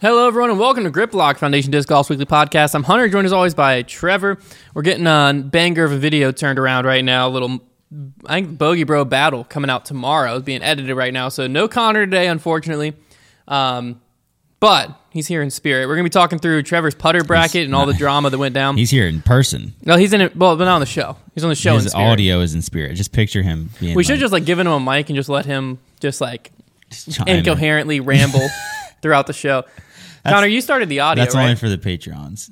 Hello, everyone, and welcome to Grip Locked Foundation Disc Golf's weekly podcast. I'm Hunter, joined as always by Trevor. We're getting a banger of a video turned around right now. A little, I think, Bogey Bro battle coming out tomorrow. It's being edited right now, so no Connor today, unfortunately. Um, but he's here in spirit. We're gonna be talking through Trevor's putter bracket and all the drama that went down. He's here in person. no, he's in it. Well, but not on the show. He's on the show His spirit. audio is in spirit. Just picture him being. We should like, just like given him a mic and just let him just like incoherently ramble throughout the show. Connor, you started the audio, That's right? only for the Patreons.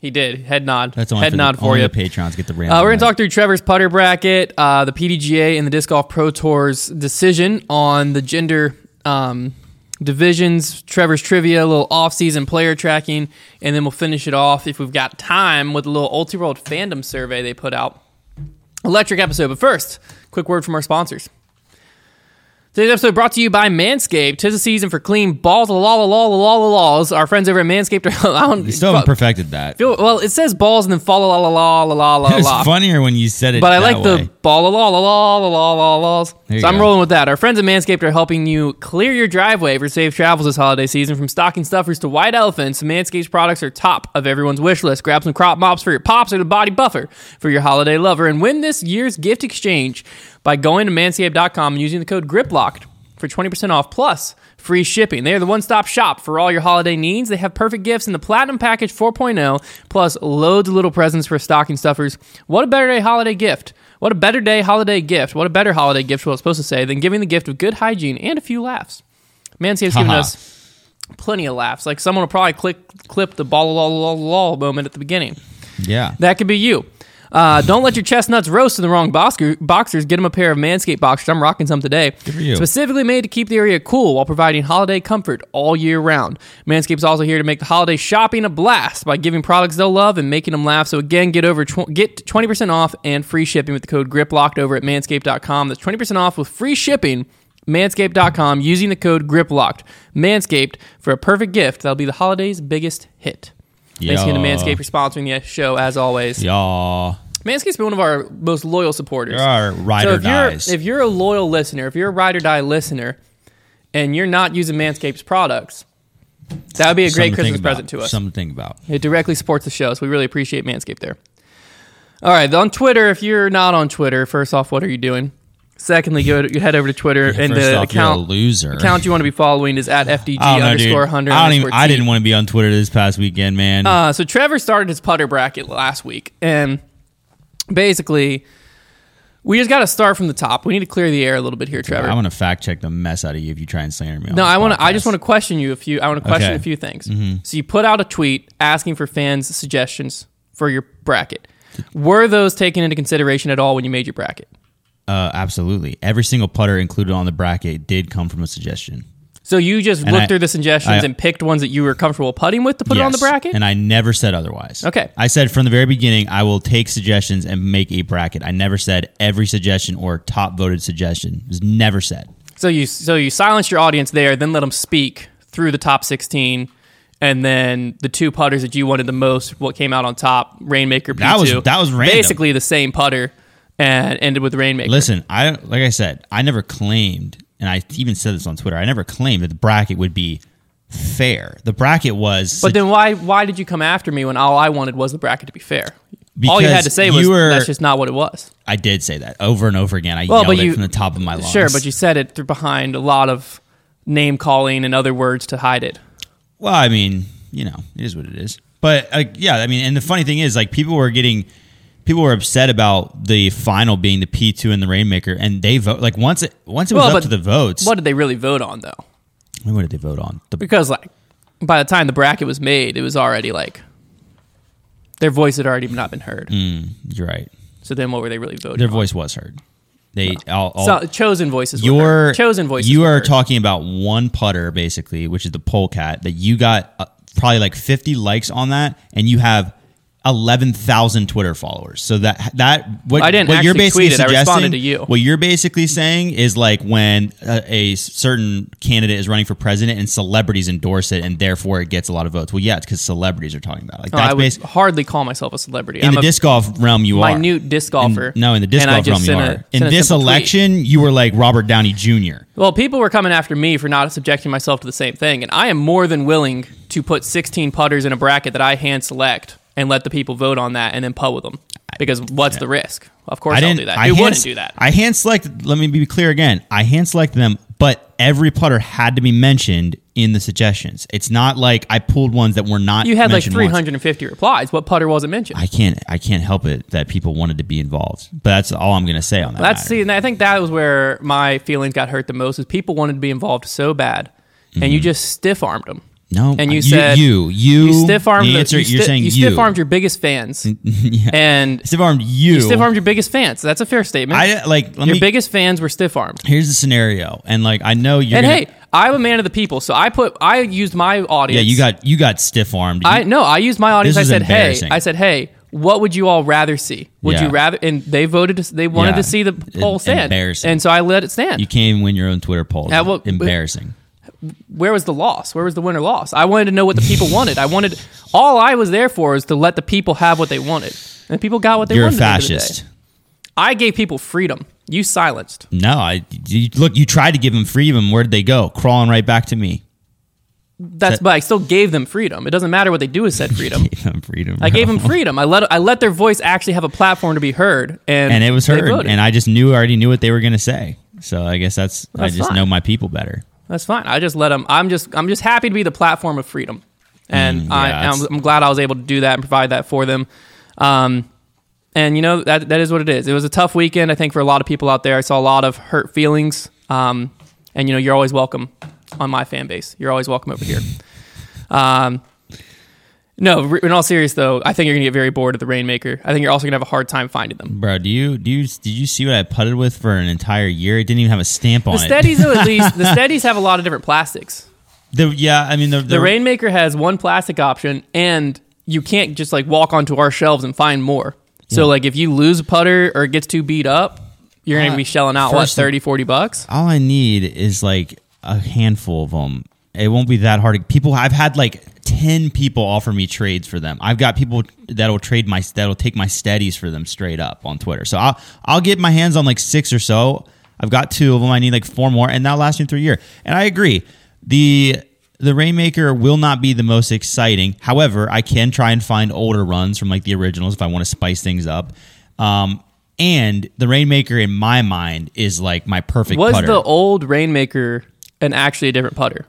he did. Head nod. That's only Head for nod the, for only you. the Patreons get the ramble. Uh, we're going to talk through Trevor's putter bracket, uh, the PDGA and the Disc Golf Pro Tour's decision on the gender um, divisions, Trevor's trivia, a little off-season player tracking, and then we'll finish it off if we've got time with a little Ultiworld fandom survey they put out. Electric episode, but first, quick word from our sponsors. Today's episode brought to you by Manscaped. Tis the season for clean balls, la la la la la la laws. Our friends over at Manscaped are. Don't, You still haven't perfected that. feel- well, it says balls and then follow la la la la la la It was funnier when you said it. But I like way. the ball la la la la la la laws. There So I'm go. rolling with that. Our friends at Manscaped are helping you clear your driveway for safe travels this holiday season. From stocking stuffers to white elephants, Manscaped's products are top of everyone's wish list. Grab some crop mops for your pops or the body buffer for your holiday lover, and win this year's gift exchange by going to manscaped.com and using the code GRIPLOCKED for 20% off plus free shipping. They are the one-stop shop for all your holiday needs. They have perfect gifts in the Platinum Package 4.0 plus loads of little presents for stocking stuffers. What a better day holiday gift. What a better day holiday gift. What a better holiday gift, what it's supposed to say, than giving the gift of good hygiene and a few laughs. Manscaped's given Haha. us plenty of laughs. Like someone will probably click clip the ball la la la moment at the beginning. Yeah. That could be you. Uh, don't let your chestnuts roast in the wrong boxer, boxers. Get them a pair of Manscaped boxers. I'm rocking some today. for you. Specifically made to keep the area cool while providing holiday comfort all year round. Manscaped's also here to make the holiday shopping a blast by giving products they'll love and making them laugh. So again, get over tw- get 20% off and free shipping with the code GRIPLOCKED over at manscaped.com. That's 20% off with free shipping. Manscaped.com using the code GRIPLOCKED. Manscaped for a perfect gift that'll be the holiday's biggest hit. Thanks again to Manscaped for sponsoring the show as always. Y'all. Manscaped's been one of our most loyal supporters. Are ride so or if you're if you're a loyal listener, if you're a ride or die listener, and you're not using Manscaped's products, that would be a great Something Christmas about. present to us. Something to think about. It directly supports the show, so we really appreciate Manscaped there. All right, on Twitter, if you're not on Twitter, first off, what are you doing? Secondly, go to, you head over to Twitter and the off, account loser. account you want to be following is at FDG I know, underscore hundred. I don't even. underscore didn't want to be on Twitter this past weekend, man. Uh, so Trevor started his putter bracket last week, and basically, we just got to start from the top. We need to clear the air a little bit here, Trevor. I'm gonna fact check the mess out of you if you try and slander me. no, I want to. I just want to question you a few. I want to question Okay. a few things. So you put out a tweet asking for fans' suggestions for your bracket. Were those taken into consideration at all when you made your bracket? Uh, absolutely. Every single putter included on the bracket did come from a suggestion. So you just And looked I- through the suggestions I- and picked ones that you were comfortable putting with to put it on the bracket. And I never said otherwise. Okay. I said from the very beginning, I will take suggestions and make a bracket. I never said every suggestion or top voted suggestion. It was never said. So you so you silenced your audience there, then let them speak through the top sixteen, and then the two putters that you wanted the most, what came out on top, Rainmaker P2. That was- that was random. Basically the same putter, and ended with Rainmaker. Listen, I like I said, I never claimed, and I even said this on Twitter. I never claimed that the bracket would be fair. The bracket was, but then why why did you come after me when all I wanted was the bracket to be fair? all you had to say was were- that's just not what it was. I did say that over and over again. I Well, yelled it you- from the top of my lungs. Sure, but you said it through behind a lot of name calling and other words to hide it. Well, I mean, you know, it is what it is. But like, yeah, I mean, and the funny thing is, like, people were getting, people were upset about the final being the P two and the Rainmaker, and they vote like once it once it was Well, up to the votes. What did they really vote on though? What did they vote on? The, because like by the time the bracket was made, it was already like their voice had already not been heard. you're right. So then, what were they really voting? Mm. Their on? voice was heard. They all, all So, chosen voices. were your heard. chosen voices. You are heard. talking about one putter basically, which is the polecat that you got uh, probably like 50 likes on that, and you have eleven thousand Twitter followers. So that that what I didn't what you're basically tweet it. I suggesting. responded to you. What you're basically saying is like when a, a certain candidate is running for president and celebrities endorse it, and therefore it gets a lot of votes. Well, yeah, it's because celebrities are talking about it. Like that's I would hardly call myself a celebrity. in I'm the a disc golf realm. You are minute disc golfer. In- no, in the disc golf realm you a- are. In this simple tweet. election, you were like Robert Downey Jr. Well, people were coming after me for not subjecting myself to the same thing, and I am more than willing to put 16 putters in a bracket that I hand select and let the people vote on that and then putt with them. Because what's the risk? Of course, I I'll didn't do that. I Who hand, wouldn't do that? I hand selected. Let me be clear again. I hand selected them, but every putter had to be mentioned in the suggestions. It's not like I pulled ones that were not. you had like mentioned once. 350 replies. What putter wasn't mentioned? I can't. I can't help it that people wanted to be involved. But that's all I'm going to say on that. That's matter. see, and I think that was where my feelings got hurt the most. Is people wanted to be involved so bad, and you mm-hmm. just stiff armed them. No. And you you said you you, You stiff armed. The answer, you you're sti- saying you you. stiff armed your biggest fans, yeah. and stiff armed you. you stiff armed your biggest fans. That's a fair statement. I like. Let your me. biggest fans were stiff armed. here's the scenario, and like I know you're. And gonna, hey, I'm a man of the people, so I put I used my audience. yeah, you got you got stiff armed. I no, I used my audience. I said, hey. I said, hey, what would you all rather see? Would Yeah. you rather? And they voted. To, they wanted Yeah. to see the poll stand. embarrassing. And so I let it stand. You can't even win your own Twitter polls. Yeah, well, Embarrassing. Where was the loss? Where was the winner loss? I wanted to know what the people wanted. I wanted all I was there for is to let the people have what they wanted, and people got what they wanted. You're a wanted. end the fascist. I gave people freedom. You silenced. No, I you, look. You tried to give them freedom. Where did they go? Crawling right back to me. That's but I still gave them freedom. It doesn't matter what they do with said freedom. Gave freedom. I gave them freedom. I let I let their voice actually have a platform to be heard, and and it was heard. And I just knew, I already knew what they were going to say. So I guess that's, I just fine. know my people better. That's fine. I just let them. I'm just I'm just happy to be the platform of freedom, and Mm, I, yeah, I'm, I'm glad I was able to do that and provide that for them. Um, and you know that that is what it is. It was a tough weekend, I think, for a lot of people out there. I saw a lot of hurt feelings. Um, and you know you're always welcome on my fan base. You're always welcome over here. Um, no, in all serious though, I think you're gonna get very bored of the Rainmaker. I think you're also gonna have a hard time finding them. Bro, do you do you did you see what I putted with for an entire year? It didn't even have a stamp on The it. steadies, though, at least the steadies have a lot of different plastics. The, yeah, I mean the, the, The Rainmaker has one plastic option, and you can't just like walk onto our shelves and find more. So like if you lose a putter or it gets too beat up, you're going Uh, to be shelling out what first- 30, 40 bucks. all I need is like a handful of them. It won't be that hard. People, I've had like ten people offer me trades for them. I've got people that'll trade my that'll take my steadies for them straight up on Twitter. So I'll I'll get my hands on like six or so. I've got two of them. I need like four more, and that'll last me through a year. And I agree. The the Rainmaker will not be the most exciting. However, I can try and find older runs from like the originals if I want to spice things up. Um, and the Rainmaker, in my mind, is like my perfect Was putter. the old Rainmaker an actually a different putter?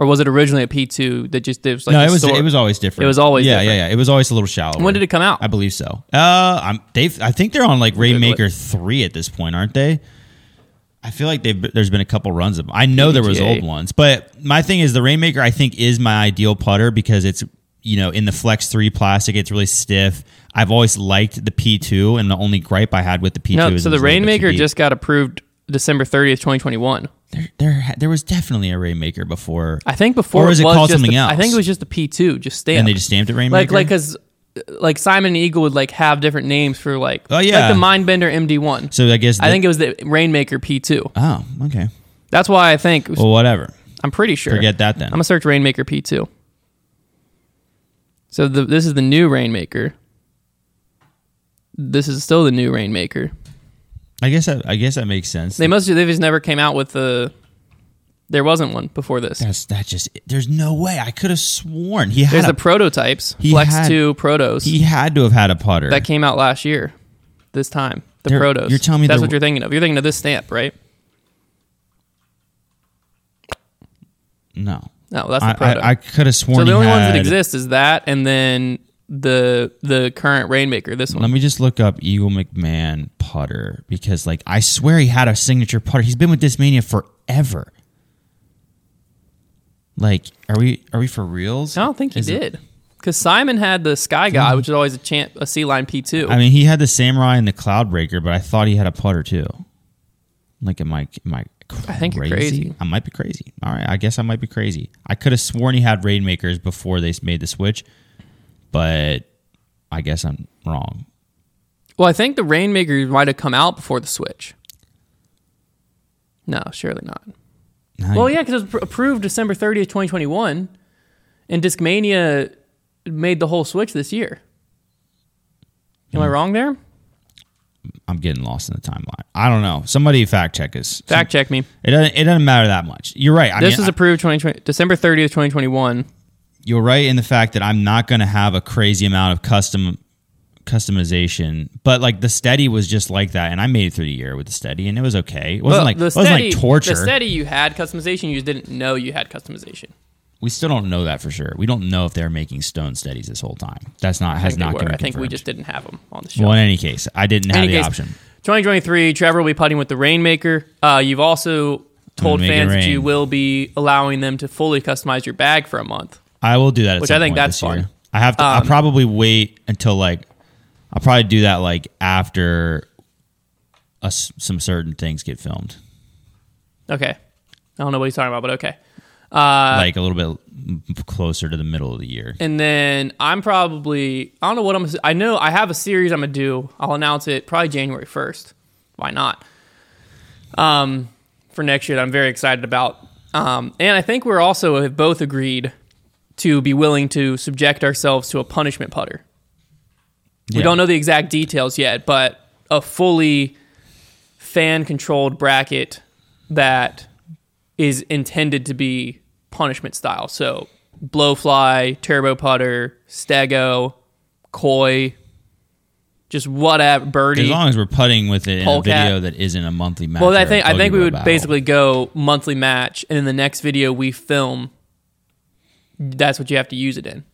Or was it originally a P2 that just it was like no, it was store- it was always different. It was always yeah, different. yeah, yeah. It was always a little shallower. When did it come out? I believe so. Uh, I'm they've I think they're on like Rainmaker three at this point, aren't they? I feel like they've there's been a couple runs of them. I know there was old ones, but my thing is the Rainmaker. I think is my ideal putter because it's you know in the Flex three plastic. It's really stiff. I've always liked the P two, and the only gripe I had with the P two No, is so the was a little bit too Rainmaker just got approved December 30th, 2021. there, there there was definitely a Rainmaker before, I think before Or was it was called something the- I think it was just the P2, just stamped. and they just stamped it Rainmaker. like like because like Simon and Eagle would like have different names for like Oh, yeah. like the Mindbender MD1. so I guess I think it was the Rainmaker P2. oh okay That's why I think well whatever. I'm pretty sure. Forget that then. I'm gonna search Rainmaker P2. So the, this is the new Rainmaker. This is still the new Rainmaker. I guess that I guess that makes sense. They must they just never came out with the. There wasn't one before this. That's that just there's no way. I could have sworn he had There's a, the prototypes, He Flex had- 2 Protos. he had to have had a putter. that came out last year. This time, the There- Protos. you're telling me that's what you're thinking of. You're thinking of this stamp, right? no. No, that's the Proto. I, I could have sworn so the he only ones that exist is that, and then the the current Rainmaker. This one. Let me just look up Eagle McMahon putter because like I swear he had a signature putter. He's been with Discmania forever. Like, are we are we for reals? I don't think he Is it- did. Because Simon had the Sky God, which is always a champ, a C line P two. I mean, he had the Samurai and the Cloudbreaker, but I thought he had a putter too. Like, am I am I crazy? I think crazy. I might be crazy. All right, I guess I might be crazy. I could have sworn he had Rainmakers before they made the switch, but I guess I'm wrong. Well, I think the Rainmaker might have come out before the Switch. No, surely not. How Well, you- yeah, because it was pr- approved December 30th, 2021, and Discmania made the whole Switch this year. Am I Hmm. wrong there? I'm getting lost in the timeline. I don't know. Somebody fact check us. Fact check me. It doesn't. It doesn't matter that much. You're right. I this mean, was approved 2020, December 30th, 2021. You're right in the fact that I'm not going to have a crazy amount of custom customization, but like the steady was just like that, and I made it through the year with the steady, and it was okay. It wasn't Well, like the it wasn't steady, like torture. The steady you had customization, you just didn't know you had customization. we still don't know that for sure. We don't know if they're making stone steadies this whole time. That's not I has not been I think we just didn't have them on the show. Well, in any case, I didn't have the case, option. 2023, Trevor will be putting with the Rainmaker. Uh, you've also told fans that you will be allowing them to fully customize your bag for a month. I will do that. At Which some I think point that's this year. fun. I have to. I'll Um, probably wait until like. I'll probably do that like after a s some certain things get filmed, Okay. I don't know what he's talking about, but okay. Uh, like a little bit closer to the middle of the year. and then I'm probably I don't know what I'm. I know I have a series I'm gonna do. I'll announce it probably January 1st. Why not? Um, for next year, that I'm very excited about. Um, and I think we're also have both agreed to be willing to subject ourselves to a punishment putter. We don't know the exact details yet, but a fully fan controlled bracket that is intended to be punishment style. So blowfly, turbo putter, stego, koi, just whatever, birdie. As long as we're putting with it in a video that isn't a monthly match. well, I think I think we would battle. basically go monthly match, and in the next video we film. That's what you have to use it in.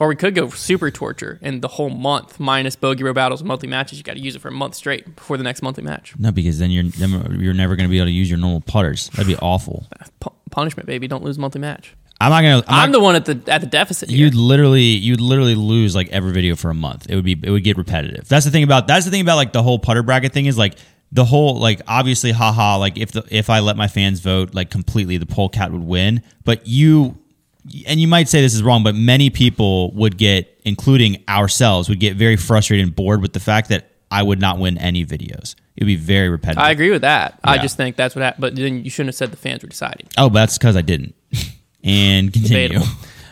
Or we could go super torture and the whole month minus bogey row battles and monthly matches. You got to use it for a month straight before the next monthly match. no, because then you're never, you're never going to be able to use your normal putters. That'd be awful. Uh, pu- punishment, baby. Don't lose monthly match. I'm not gonna. I'm, I'm, not, the one at the at the deficit. Here. You'd literally, you'd literally lose like every video for a month. It would be, it would get repetitive. That's the thing about. That's the thing about like the whole putter bracket thing is like the whole like obviously, haha. Like if the if I let my fans vote like completely, the polecat would win. But you, and you might say this is wrong, but many people would get, including ourselves, would get very frustrated and bored with the fact that I would not win any videos. It would be very repetitive. I agree with that. I just think that's what happened. But then you shouldn't have said the fans were deciding. Oh, but that's because I didn't. and continue. Debatable.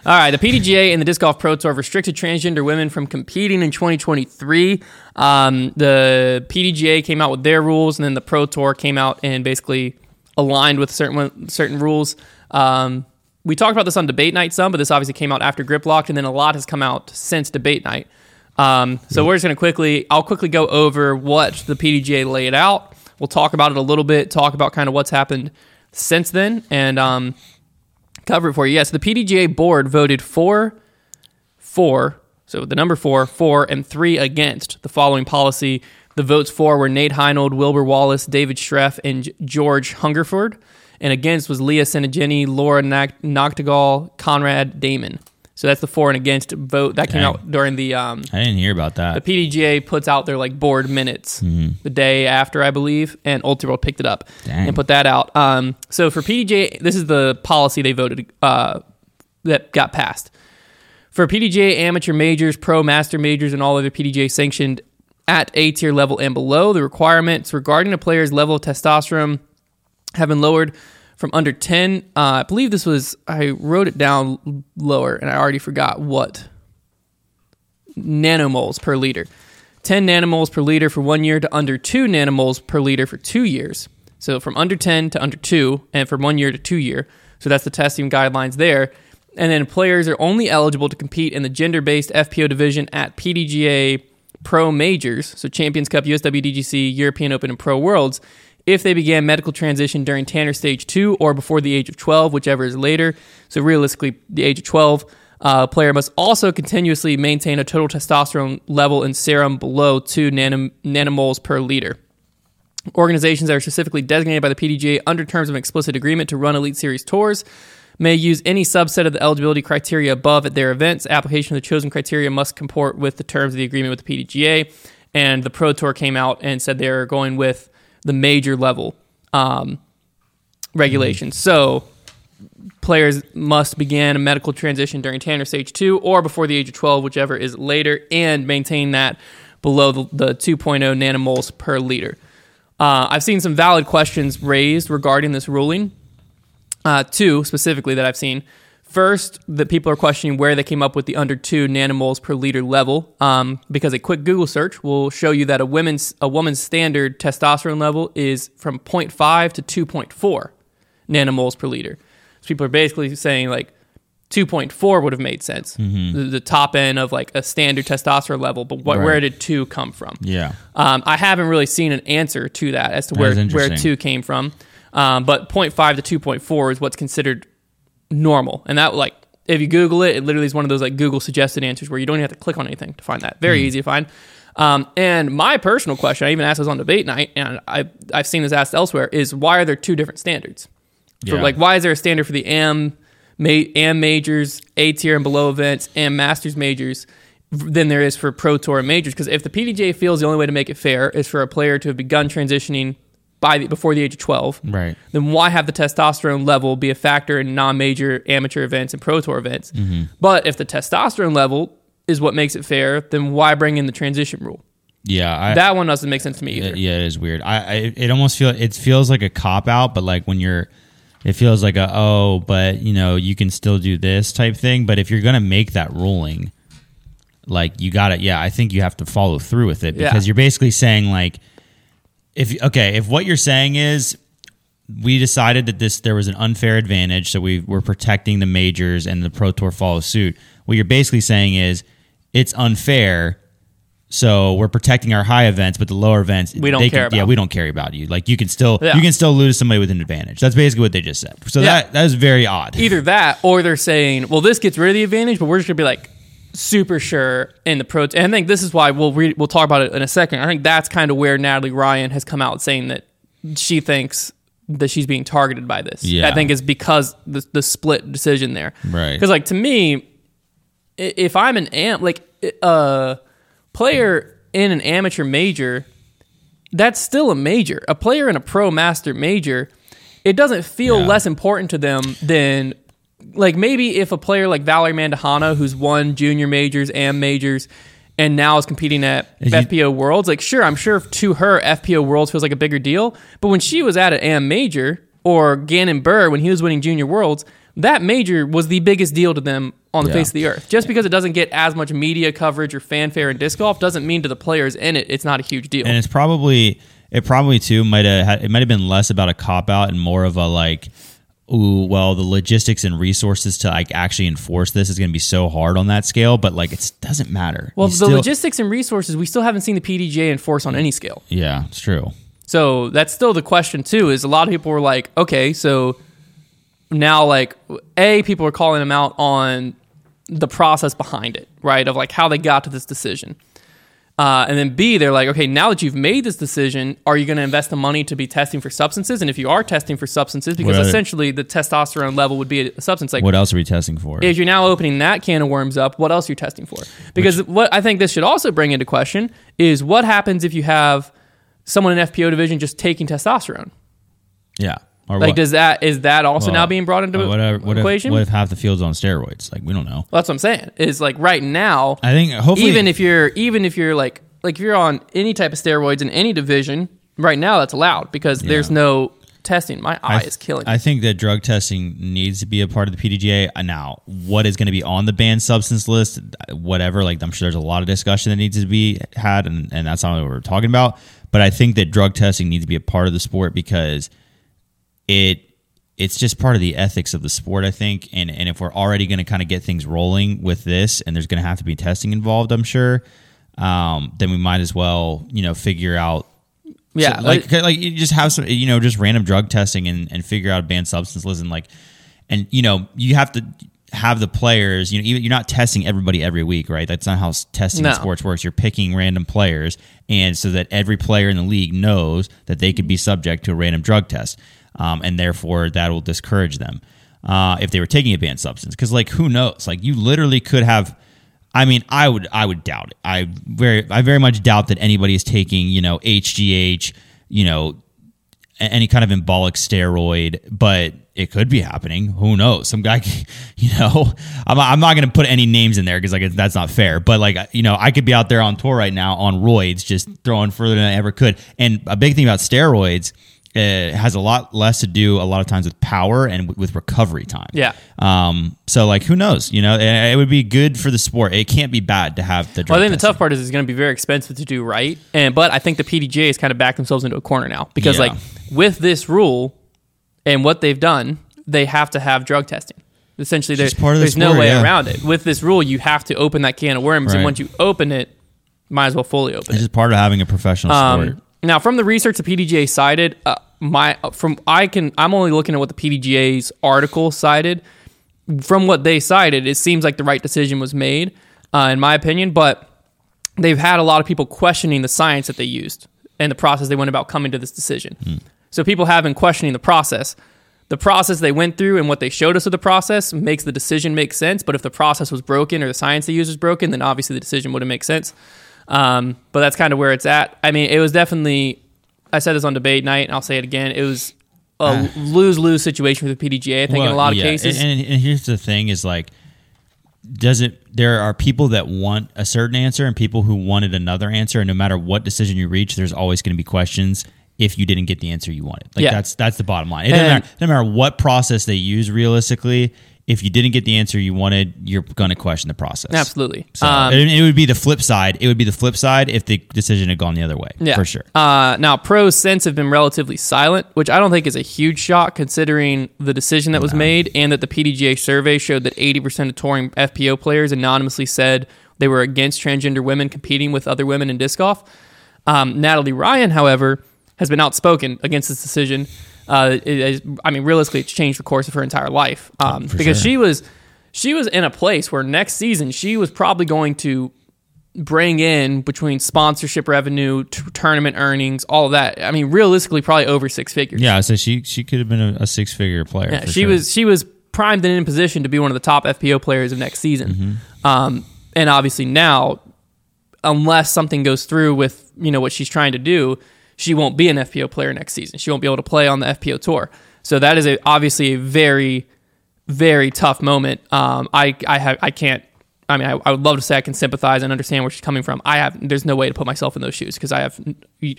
All right, the PDGA and the Disc Golf Pro Tour restricted transgender women from competing in 2023. Um, the PDGA came out with their rules, and then the Pro Tour came out and basically aligned with certain certain rules. Um, we talked about this on debate night some, but this obviously came out after Grip Locked, and then a lot has come out since debate night. Um, so we're just going to quickly, I'll quickly go over what the PDGA laid out. We'll talk about it a little bit, talk about kind of what's happened since then, and um, cover it for you. Yes, the PDGA board voted for, four, so the number four, four, and three against the following policy. The votes for were Nate Heinold, Wilbur Wallace, David Schreff, and George Hungerford. And against was Leah Senegini, Laura Noctegal, Conrad Damon. So that's the for and against vote that came out during the um, I didn't hear about that. the PDGA puts out their like board minutes the day after, I believe, and Ultiworld picked it up Dang. and put that out. Um, so for PDGA, this is the policy they voted uh, that got passed. For PDGA amateur majors, pro master majors, and all other PDGA sanctioned at A tier level and below, the requirements regarding a player's level of testosterone have been lowered from under 10. Uh, I believe this was, I wrote it down lower and I already forgot what nanomoles per liter. 10 nanomoles per liter for one year to under 2 nanomoles per liter for two years. So from under 10 to under 2, and from one year to two year. So that's the testing guidelines there. And then players are only eligible to compete in the gender based FPO division at PDGA Pro Majors, so Champions Cup, USWDGC, European Open, and Pro Worlds, if they began medical transition during Tanner Stage 2 or before the age of 12, whichever is later. So realistically, the age of 12. Uh, player must also continuously maintain a total testosterone level in serum below 2 nanom- nanomoles per liter. Organizations that are specifically designated by the PDGA under terms of an explicit agreement to run Elite Series tours may use any subset of the eligibility criteria above at their events. Application of the chosen criteria must comport with the terms of the agreement with the PDGA. And the Pro Tour came out and said they're going with the major level um, regulations. So players must begin a medical transition during Tanner stage two or before the age of 12, whichever is later, and maintain that below the, the 2.0 nanomoles per liter. Uh, I've seen some valid questions raised regarding this ruling. Uh, two specifically that I've seen. First, that people are questioning where they came up with the under two nanomoles per liter level, um, because a quick Google search will show you that a woman's a woman's standard testosterone level is from 0.5 to 2.4 nanomoles per liter. So people are basically saying like 2.4 would have made sense, the, the top end of like a standard testosterone level. But what, where did two come from? Yeah. Um, I haven't really seen an answer to that as to where is where interesting. two came from. Um, but 0.5 to 2.4 is what's considered normal, and that like if you Google it, it literally is one of those like Google suggested answers where you don't even have to click on anything to find that. Very easy to find. Um, and my personal question, I even asked this on debate night, and I I've seen this asked elsewhere, is why are there two different standards? For Yeah. like, why is there a standard for the AM, ma- AM majors, A tier and below events, and masters majors than there is for pro tour and majors? Because if the PDJ feels the only way to make it fair is for a player to have begun transitioning by the, before the age of 12, Right. then why have the testosterone level be a factor in non-major amateur events and pro tour events? Mm-hmm. But if the testosterone level is what makes it fair, then why bring in the transition rule? Yeah. I, That one doesn't make sense to me either. yeah, it is weird. I, I it almost feel it feels like a cop out, but like when you're, it feels like a oh, but you know you can still do this type thing. But if you're gonna make that ruling, like you got to Yeah, I think you have to follow through with it Yeah. because you're basically saying like, if okay, if what you're saying is we decided that this there was an unfair advantage, so we were protecting the majors and the pro tour follows suit. What you're basically saying is it's unfair. So we're protecting our high events, but the lower events We don't care Can, yeah, about. we don't care about you. Like you can still Yeah. you can still lose somebody with an advantage. That's basically what they just said. So Yeah. that that is very odd. Either that, or they're saying, well, this gets rid of the advantage, but we're just gonna be like super sure in the pro. And I think this is why we'll re- we'll talk about it in a second. I think that's kind of where Natalie Ryan has come out saying that she thinks that she's being targeted by this. Yeah. I think it's because the the split decision there. Right. Because like to me, if I'm an amp like a uh, player in an amateur major, that's still a major. A player in a pro master major, it doesn't feel Yeah. less important to them than like maybe if a player like Valerie Mandujano, who's won junior majors and majors, and now is competing at Is you- FPO Worlds, like sure, I'm sure to her FPO Worlds feels like a bigger deal. But when she was at an AM major or Gannon Buhr when he was winning junior worlds, that major was the biggest deal to them on the Yeah. face of the earth. Just because it doesn't get as much media coverage or fanfare in disc golf doesn't mean to the players in it it's not a huge deal. and it's probably it probably too might have it might have been less about a cop out and more of a like ooh well the logistics and resources to like actually enforce this is going to be so hard on that scale but like it doesn't matter well, You the still- logistics and resources, we still haven't seen the PDJ enforce on any scale. yeah it's true So that's still the question too. Is a lot of people were like, okay, so now like a people are calling them out on the process behind it, right? Of like how they got to this decision. Uh, and then B, they're like, okay, now that you've made this decision, are you going to invest the money to be testing for substances? And if you are testing for substances, because What essentially the testosterone level would be a substance, like what else are we testing for if you're now opening that can of worms up, what else are you testing for? Because what I think this should also bring into question is what happens if you have someone in FPO division just taking testosterone? yeah or Like, what? does that is that also Well, now being brought into whatever, what equation? If, what if half the field's on steroids like we don't know That's what I'm saying. Is like right now, i think hopefully even if you're even if you're like like if you're on any type of steroids in any division, right now that's allowed because there's no testing. My eye I, is killing. I think that drug testing needs to be a part of the PDGA. Uh, Now, what is going to be on the banned substance list, whatever, like I'm sure there's a lot of discussion that needs to be had, and, and that's not what we're talking about. But I think that drug testing needs to be a part of the sport because it it's just part of the ethics of the sport, I think. And and if we're already going to kind of get things rolling with this, and there's going to have to be testing involved, I'm sure. Um, then we might as well, you know, figure out yeah, so, like like you just have some you know just random drug testing and, and figure out banned substances and like and you know you have to have the players you know even, you're not testing everybody every week right that's not how testing No. in sports works you're picking random players and so that every player in the league knows that they could be subject to a random drug test um, and therefore that will discourage them uh, if they were taking a banned substance because like who knows like you literally could have I mean, I would I would doubt it. I very I very much doubt that anybody is taking you know HGH, you know, any kind of anabolic steroid. But it could be happening. Who knows? Some guy, you know, I'm, I'm not going to put any names in there because like that's not fair. But like you know, I could be out there on tour right now on roids, just throwing further than I ever could. And a big thing about steroids. It has a lot less to do a lot of times with power and with recovery time. Yeah. Um. So like, who knows? You know, it, it would be good for the sport. It can't be bad to have the. Well, I think drug the tough part is it's going to be very expensive to do right, and but I think the PDGA has kind of backed themselves into a corner now because Yeah. like with this rule and what they've done, they have to have drug testing. Essentially, there, part of the there's no way yeah. around it. With this rule, you have to open that can of worms, and once you open it, might as well fully open It's it. just part of having a professional sport. Um, now, from the research the PDGA cited, uh, my from I can I'm only looking at what the PDGA's article cited. From what they cited, it seems like the right decision was made, uh, in my opinion. But they've had a lot of people questioning the science that they used and the process they went about coming to this decision. So people have been questioning the process. The process they went through and what they showed us of the process makes the decision make sense. But if the process was broken or the science they used was broken, then obviously the decision wouldn't make sense. Um, but that's kind of where it's at. I mean, it was definitely. I said this on debate night, and I'll say it again. It was a lose lose situation for the PDGA. I think in a Ah. Lot of yeah, cases. And, and here's the thing: is like, does it? There are people that want a certain answer and people who wanted another answer, and no matter what decision you reach, there's always going to be questions if you didn't get the answer you wanted. Like Yeah. that's that's the bottom line. It doesn't matter, doesn't matter what process they use. Realistically, if you didn't get the answer you wanted, you're going to question the process. Absolutely. So Um, it, it would be the flip side. It would be the flip side if the decision had gone the other way. Yeah, for sure. Uh, now, pros since have been relatively silent, which I don't think is a huge shock considering the decision that was made and that the PDGA survey showed that 80% of touring FPO players anonymously said they were against transgender women competing with other women in disc golf. Um, Natalie Ryan, however, has been outspoken against this decision. Uh, it I mean, realistically, it's changed the course of her entire life um, for because sure. she was she was in a place where next season she was probably going to bring in between sponsorship revenue, t- tournament earnings, all of that. I mean, realistically, probably over six figures. Yeah, so she she could have been a, a six figure player. Yeah, she sure. was she was primed and in position to be one of the top FPO players of next season. Mm-hmm. Um, and obviously now, unless something goes through with you know what she's trying to do, she won't be an FPO player next season. She won't be able to play on the FPO tour. So that is a, obviously a very very tough moment. Um, I I have I can't. I mean, I, I would love to say I can sympathize and understand where she's coming from. I have there's no way to put myself in those shoes because I have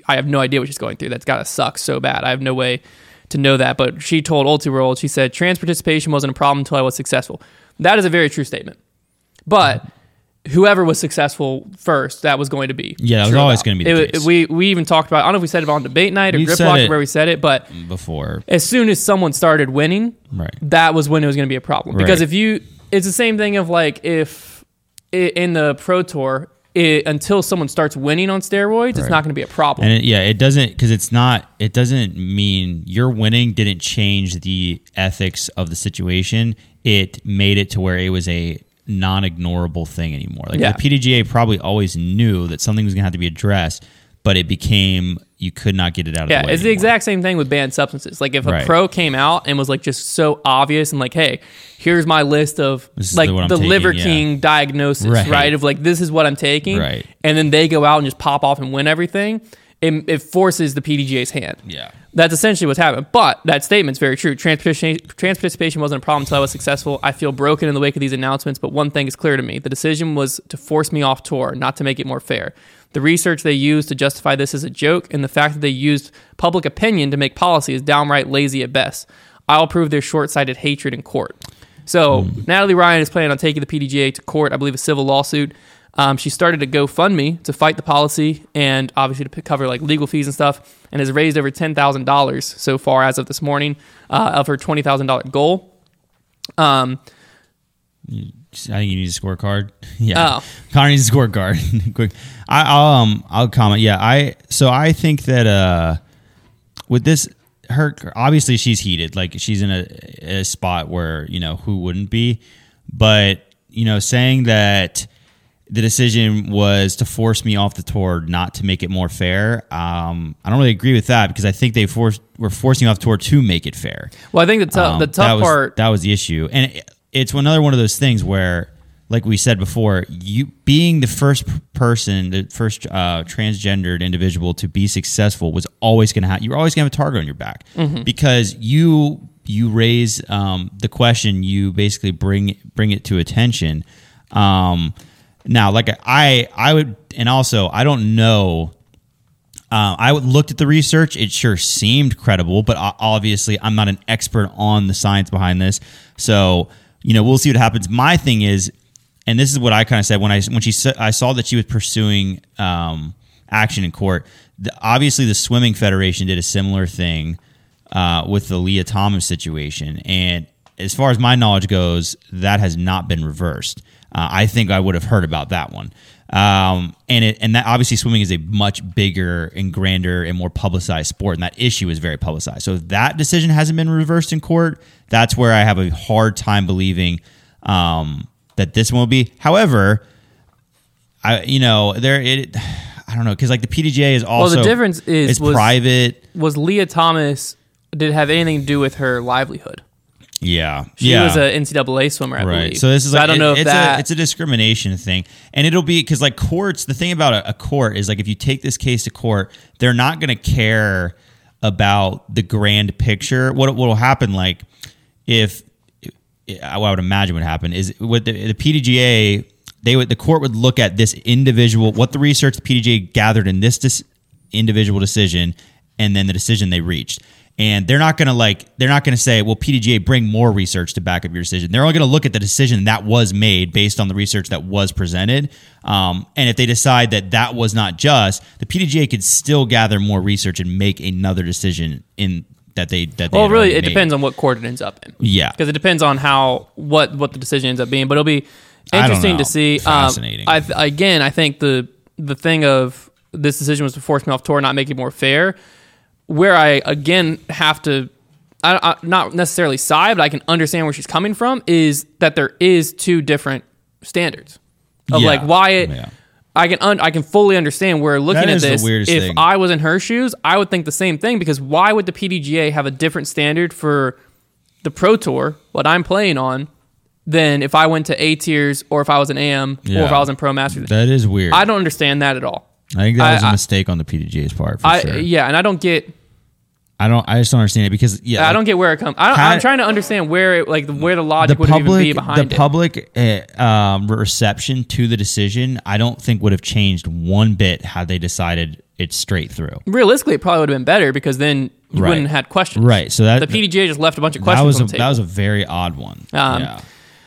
I have no idea what she's going through. That's got to suck so bad. I have no way to know that. But she told Ultiworld, she said trans participation wasn't a problem until I was successful. That is a very true statement. But whoever was successful first, that was going to be. Yeah, that was always gonna be the It- case. We we even talked about. I don't know if we said it on debate night or We've grip said lock where we said it, but before. as soon as someone started winning, Right. that was when it was going to be a problem. Because if you, it's the same thing of like if i in the pro tour, it, until someone starts winning on steroids, it's not going to be a problem. And it, yeah, it doesn't because it's not. It doesn't mean your winning didn't change the ethics of the situation. It made it to where it was a non-ignorable thing anymore. Like Yeah. the PDGA probably always knew that something was going to have to be addressed, but it became you could not get it out of yeah, the way. Yeah, it's the exact same thing with banned substances. Like if a Right. pro came out and was like just so obvious and like, hey, here's my list of This like the- the Liver yeah. King diagnosis, right. Right. Of like this is what I'm taking, Right. And then they go out and just pop off and win everything. It, it forces the PDGA's hand. Yeah. That's essentially what's happened. But that statement's very true. Trans participation, trans participation wasn't a problem until I was successful. I feel broken in the wake of these announcements, but one thing is clear to me. The decision was to force me off tour, not to make it more fair. The research they used to justify this is a joke, and the fact that they used public opinion to make policy is downright lazy at best. I'll prove their short sighted hatred in court. So, hmm. Natalie Ryan is planning on taking the PDGA to court, I believe a civil lawsuit. Um, she started a GoFundMe to fight the policy and obviously to cover like legal fees and stuff, and has raised over ten thousand dollars so far as of this morning uh, of her twenty thousand dollar goal. Um, I think you need a scorecard. yeah, Oh. Connor needs a scorecard. Quick, I, I'll um I'll comment. Yeah, I so I think that uh with this her obviously she's heated. Like she's in a, a spot where you know who wouldn't be, but you know saying that the decision was to force me off the tour, not to make it more fair. Um, I don't really agree with that because I think they forced were forcing me off tour to make it fair. well, I think the, tou- Um, the that tough was, part. that was the issue, and it, it's another one of those things where, like we said before, you being the first person, the first uh, transgendered individual to be successful was always going to have. You're always going to have a target on your back Mm-hmm. because you you raise um, the question, you basically bring bring it to attention. Um, now, like I I would, and also I don't know. Uh, I looked at the research; it sure seemed credible, but obviously I'm not an expert on the science behind this. So you know, we'll see what happens. My thing is, and this is what I kind of said when I when she I saw that she was pursuing um, action in court. The, obviously, the swimming federation did a similar thing uh, with the Lia Thomas situation, and as far as my knowledge goes, that has not been reversed. Uh, I think I would have heard about that one. Um, and it, and that obviously swimming is a much bigger and grander and more publicized sport, and that issue is very publicized. So if that decision hasn't been reversed in court, that's where I have a hard time believing um, that this one will be. However, I you know there it I don't know because like the PDGA is also well. the difference is- it's was- private. Was Lia Thomas did it have anything to do with her livelihood? Yeah, She yeah. was a NCAA swimmer, I right. believe. So this is like I don't it- know if it's that a, it's a discrimination thing, and it'll be because like courts. The thing about a, a court is like if you take this case to court, they're not going to care about the grand picture. What what will happen like if I would imagine would happen is with the, the PDGA, they would the court would look at this individual, what the research the PDGA gathered in this dis, individual decision, and then the decision they reached. And they're not going to like they're not going to say, well, PDGA bring more research to back up your decision. They're only going to look at the decision that was made based on the research that was presented. Um, and if they decide that that was not just, the PDGA could still gather more research and make another decision in that they that they Well, really, it made. depends on what court it ends up in. Yeah. because it depends on how what what the decision ends up being. But it'll be interesting to see. Fascinating. Um, I again, I think the the thing of this decision was to force me off tour, not make it more fair. Where I again have to, I, I, not necessarily side, but I can understand where she's coming from. Is that there is two different standards of Yeah. like why it. Yeah. I can un- I can fully understand where looking at this. if thing. I was in her shoes, I would think the same thing because why would the PDGA have a different standard for the Pro Tour, what I'm playing on, than if I went to A tiers or if I was an AM or if I was in Pro Masters? That is weird. I don't understand that at all. I think that was I- a mistake on the PDGA's part for I sure. yeah, and I don't get I don't. I just don't understand it because yeah, I don't get where it comes. I I'm trying to understand where it, like where the the logic would even be public behind the it. public uh, um, reception to the decision. I don't think would have changed one bit had they decided it straight through. Realistically, it probably would have been better because then you Right. wouldn't have had questions. Right. So that The PDGA just left a bunch of that questions was a, the that was a very odd one. Um, yeah.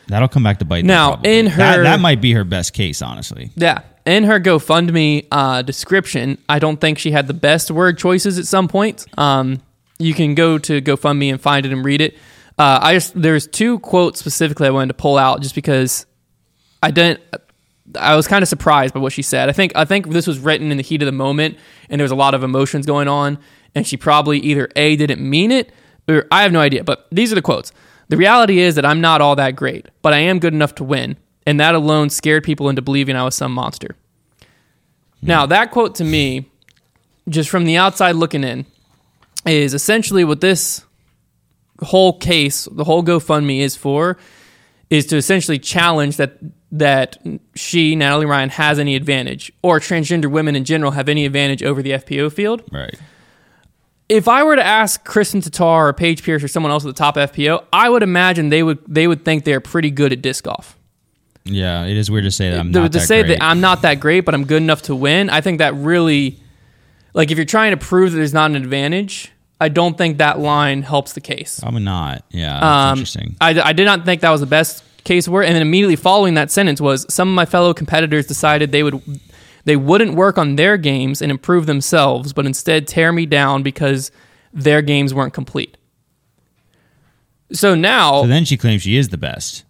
That'll come back to bite. Now, in that, her- that might be her best case, honestly. Yeah. In her GoFundMe uh, description, I don't think she had the best word choices at some point. Um, you can go to GoFundMe and find it and read it. Uh, I just there's two quotes specifically I wanted to pull out just because I didn't. I was kind of surprised by what she said. I think I think this was written in the heat of the moment, and there was a lot of emotions going on, and she probably either a didn't mean it or I have no idea. But these are the quotes. The reality is that I'm not all that great, but I am good enough to win, and that alone scared people into believing I was some monster. Hmm. Now that quote to me, just from the outside looking in, is essentially what this whole case, the whole GoFundMe is for, is to essentially challenge that that she, Natalie Ryan, has any advantage, or transgender women in general have any advantage over the FPO field. Right. If I were to ask Kristen Tatar or Paige Pierce or someone else at the top FPO, I would imagine they would they would think they're pretty good at disc golf. Yeah. It is weird to say that I'm not to that say great. that I'm not that great, but I'm good enough to win. I think that really, like, if you're trying to prove that there's not an advantage, I don't think that line helps the case. I'm not. Yeah. Um, interesting. I, I did not think that was the best case word. And then immediately following that sentence was some of my fellow competitors decided they would they wouldn't work on their games and improve themselves, but instead tear me down because their games weren't complete. So now, So then she claims she is the best.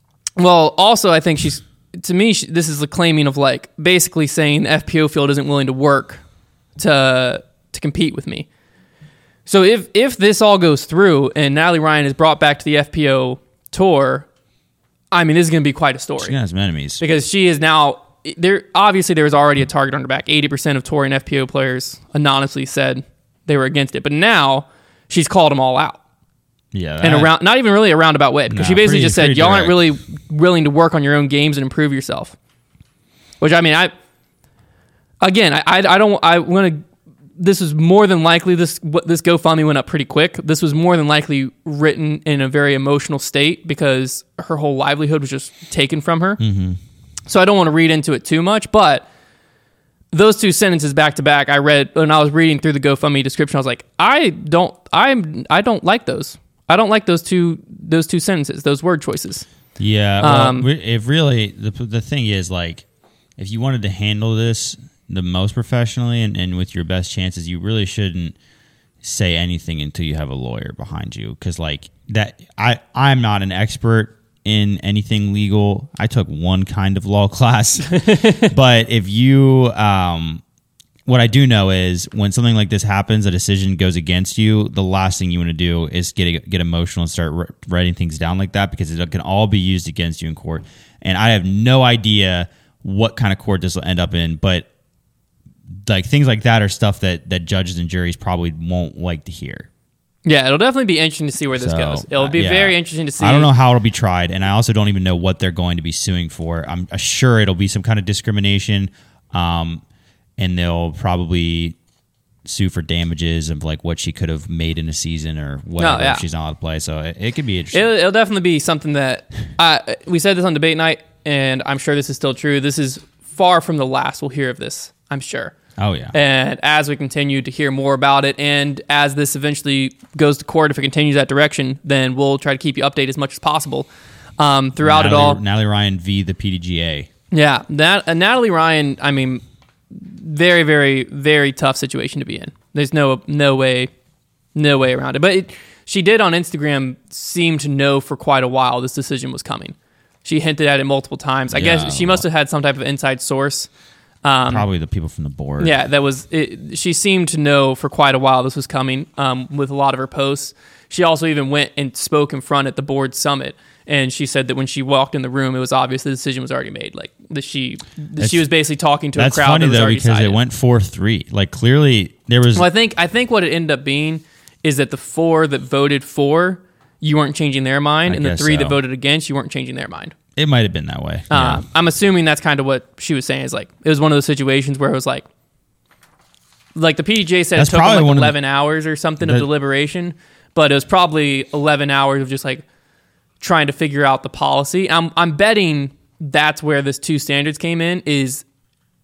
Well, also I think she's to me she, this is the claiming of like basically saying the FPO field isn't willing to work to to compete with me. So if if this all goes through and Natalie Ryan is brought back to the FPO tour, I mean this is going to be quite a story. She has some enemies. because she is now there. Obviously, there was already a target on her back. Eighty percent of touring FPO players anonymously said they were against it, but now she's called them all out Yeah. and around not even really a roundabout way because she basically pretty- just said y'all aren't really willing to work on your own games and improve yourself which i mean i again i i, I don't i want to this was more than likely this what this GoFundMe went up pretty quick. This was more than likely written in a very emotional state because her whole livelihood was just taken from her. So I don't want to read into it too much, but those two sentences back to back, I read when I was reading through the GoFundMe description. I was like, I don't, I'm, I don't like those. I don't like those two, those two sentences, those word choices. Yeah, well, Um, if really the the thing is like, if you wanted to handle this the most professionally and, and with your best chances, you really shouldn't say anything until you have a lawyer behind you. Because like that i i'm not an expert in anything legal. I took one kind of law class. But if you um what I do know is when something like this happens, a decision goes against you. The last thing you want to do is get get emotional and start writing things down like that because it can all be used against you in court. And I have no idea what kind of court this will end up in, but like things like that are stuff that that judges and juries probably won't like to hear. Yeah, it'll definitely be interesting to see where this So, goes. It'll be uh, yeah. very interesting to see. I don't know how it'll be tried, and I also don't even know what they're going to be suing for. I'm sure it'll be some kind of discrimination, um, and they'll probably sue for damages of like what she could have made in a season or whatever yeah. if she's not allowed to play. So it, it could be interesting. It'll, it'll definitely be something that uh, we said this on debate night, and I'm sure this is still true. This is far from the last we'll hear of this. I'm sure. oh yeah, And as we continue to hear more about it, and as this eventually goes to court, if it continues that direction, then we'll try to keep you updated as much as possible um, throughout Natalie, it all. Natalie Ryan v the PDGA. Yeah, that uh, Natalie Ryan. I mean, very, very, very tough situation to be in. There's no, no way, no way around it. But it, she did on Instagram seem to know for quite a while this decision was coming. She hinted at it multiple times. I Yeah, guess she must have had some type of inside source. Probably the people from the board. Um, Yeah, that was. It, she seemed to know for quite a while this was coming. Um, with a lot of her posts, she also even went and spoke in front at the board summit, and she said that when she walked in the room, it was obvious the decision was already made. Like that she, that she was basically talking to a That's crowd funny that though already because it went four three. Like clearly there was Well, I think I think what it ended up being is that the four that voted for you weren't changing their mind, I and the three that voted against you weren't changing their mind. it might have been that way. Uh, I'm assuming that's kind of what she was saying. Is like it was one of those situations where it was like, like the PDGA said That's it took probably like one of the- 11 hours or something of deliberation, but it was probably 11 hours of just like trying to figure out the policy. I'm I'm betting that's where this two standards came in. Is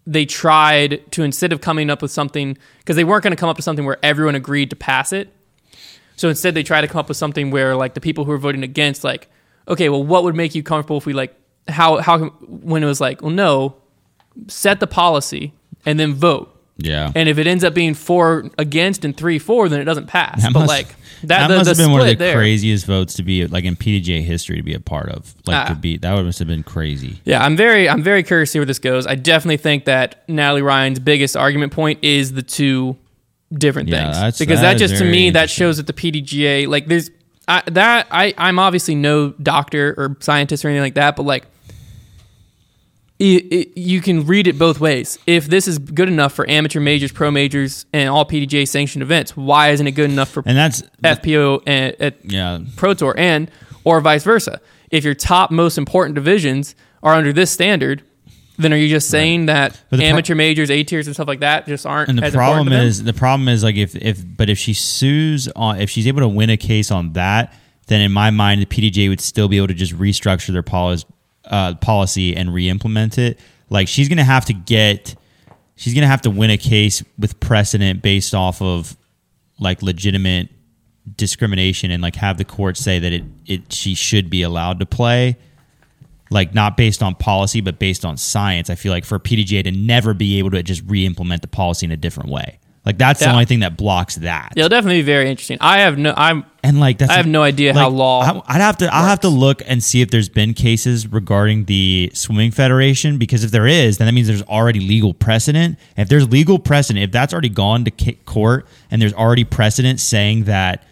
they tried to instead of coming up with something because they weren't going to come up with something where everyone agreed to pass it. So instead, they tried to come up with something where like the people who were voting against, like, okay, well, what would make you comfortable if we like how how when it was like, well, no, set the policy and then vote. Yeah. And if it ends up being four against and three for, then it doesn't pass. That but must- like that, that the, must the have been one of the there. craziest votes to be like in PDGA history to be a part of. Like Ah. to be that would must have been crazy. Yeah, I'm very I'm very curious to see where this goes. I definitely think that Natalie Ryan's biggest argument point is the two different Yeah, things because that that, just to me that shows that the PDGA like there's I, that I I'm obviously no doctor or scientist or anything like that, but like it, it, you can read it both ways. If this is good enough for amateur majors, pro majors, and all PDGA sanctioned events, why isn't it good enough for And that's FPO and at yeah. Pro Tour and or vice versa. If your top most important divisions are under this standard, then are you just saying that But the pro- amateur majors, A tiers, and stuff like that just aren't? And the as problem important to them? is the problem is like if if but if she sues on if she's able to win a case on that, then in my mind the PDGA would still be able to just restructure their policy uh, policy and re-implement it. Like she's gonna have to get she's gonna have to win a case with precedent based off of like legitimate discrimination and like have the court say that it, it she should be allowed to play. Like not based on policy but based on science. I feel like for pdga to never be able to just re-implement the policy in a different way like that's the only thing that blocks that it'll definitely be very interesting. I have no, I'm and like that's I have no idea how law I- I'd have to I'll have to look and see if there's been cases regarding the swimming federation because if there is, then that means there's already legal precedent. If there's legal precedent, if that's already gone to court and there's already precedent saying that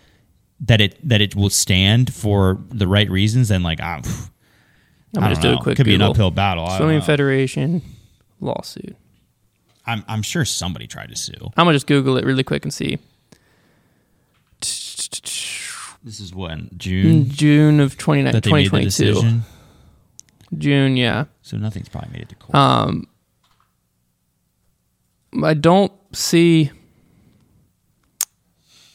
that it that it will stand for the right reasons, then like I'm, I'm gonna just don't do know. a quick could be an uphill battle. Swimming know. Federation lawsuit. I'm I'm sure somebody tried to sue. I'm gonna just Google it really quick and see. This is when June June of 29, that they made the 2022. decision. June, yeah. So nothing's probably made it to court. Um, I don't see.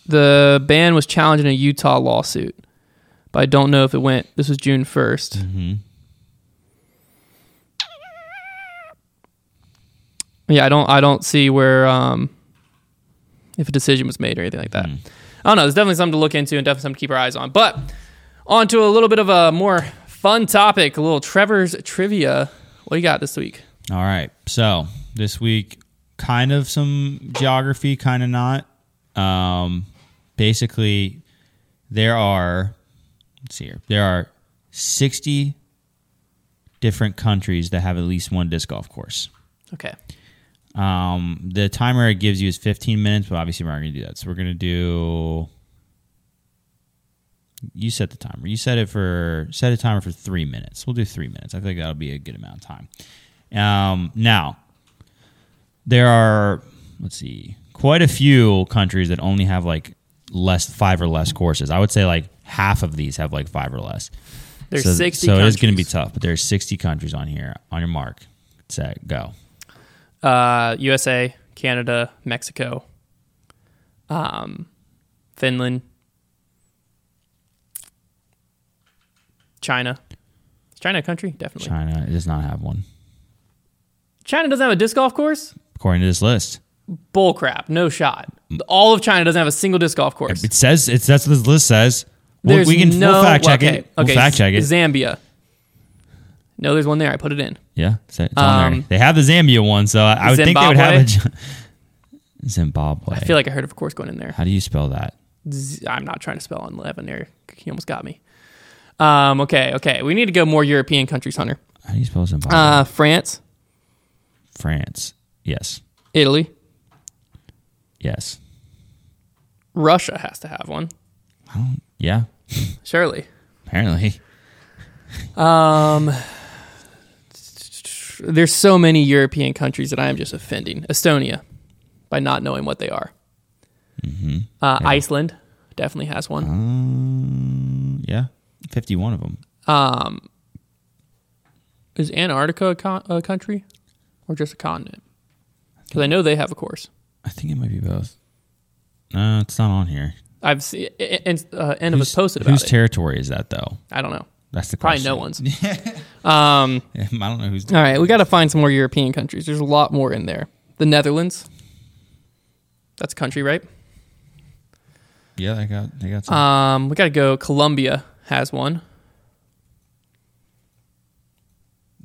The band was challenging a Utah lawsuit, but I don't know if it went. This was June 1st. Mm-hmm. Yeah, I don't. I don't see where um, if a decision was made or anything like that. Mm. I don't know. There's definitely something to look into and definitely something to keep our eyes on. But on to a little bit of a more fun topic, a little Trevor's trivia. What do you got this week? All right. So this week, kind of some geography, kind of not. Um, basically, there are. Let's see here. There are sixty different countries that have at least one disc golf course. Okay. Um, the timer it gives you is 15 minutes, but obviously we're not going to do that. So we're going to do. You set the timer. You set it for set a timer for three minutes. We'll do three minutes. I think that'll be a good amount of time. Um, now there are let's see, quite a few countries that only have like less five or less courses. I would say like half of these have like five or less. There's so, 60 So it's going to be tough, but there's 60 countries on here. On your mark, set, go. Uh, USA, Canada, Mexico, um, Finland, China. Is China a country? Definitely. China. Does not have one. China doesn't have a disc golf course? according to this list. Bull crap. No shot. All of China doesn't have a single disc golf course. It says it's that's what this list says. There's we can no, we'll fact check okay, it. We'll Okay, fact check it. Zambia. No, there's one there. I put it in. yeah, it's, on there. Um, They have the Zambia one, so I, I would think they would have a Zimbabwe? I feel like I heard of course going in there. How do you spell that? Z- I'm not trying to spell on 11 there. He almost got me. Um, okay, okay. We need to go more European countries, Hunter. How do you spell Zimbabwe? Uh, France, France. Yes. Italy, Yes. Russia has to have one. Yeah. Surely. Apparently. Um, there's so many European countries that I am just offending. Estonia, by not knowing what they are. Uh, Iceland definitely has one. Um, yeah. Fifty-one of them. Um, is Antarctica a, con- a country or just a continent? Because I know they have a course. I think it might be both. No, it's not on here. I've seen and uh, end of Whose- us posted about Whose it. territory is that though? I don't know. That's the question. Probably no one's. um, I don't know who's. all right, we got to find some more European countries. There's a lot more in there. The Netherlands. That's a country, right? Yeah, they got they got some. Um, we got to go. Colombia has one.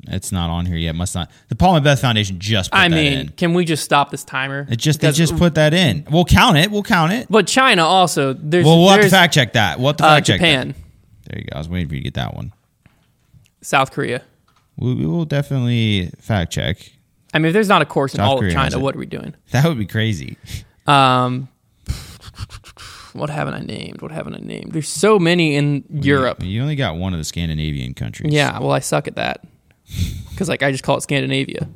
It's not on here yet. Must not. The Paul and Beth Foundation just put I that mean, in. can we just stop this timer? It just they just put that in. We'll count it. We'll count it. But China also. There's. Well, we'll have to fact check that. We'll have to uh, fact check that. Japan, There you go. I was waiting for you to get that one. South Korea. We, we will definitely fact check. I mean, if there's not a course in South all Korea of China, what are we doing? That would be crazy. Um, what haven't I named? What haven't I named? There's so many in Europe. You, you only got one of the Scandinavian countries. Yeah, well, I suck at that because like I just call it Scandinavia.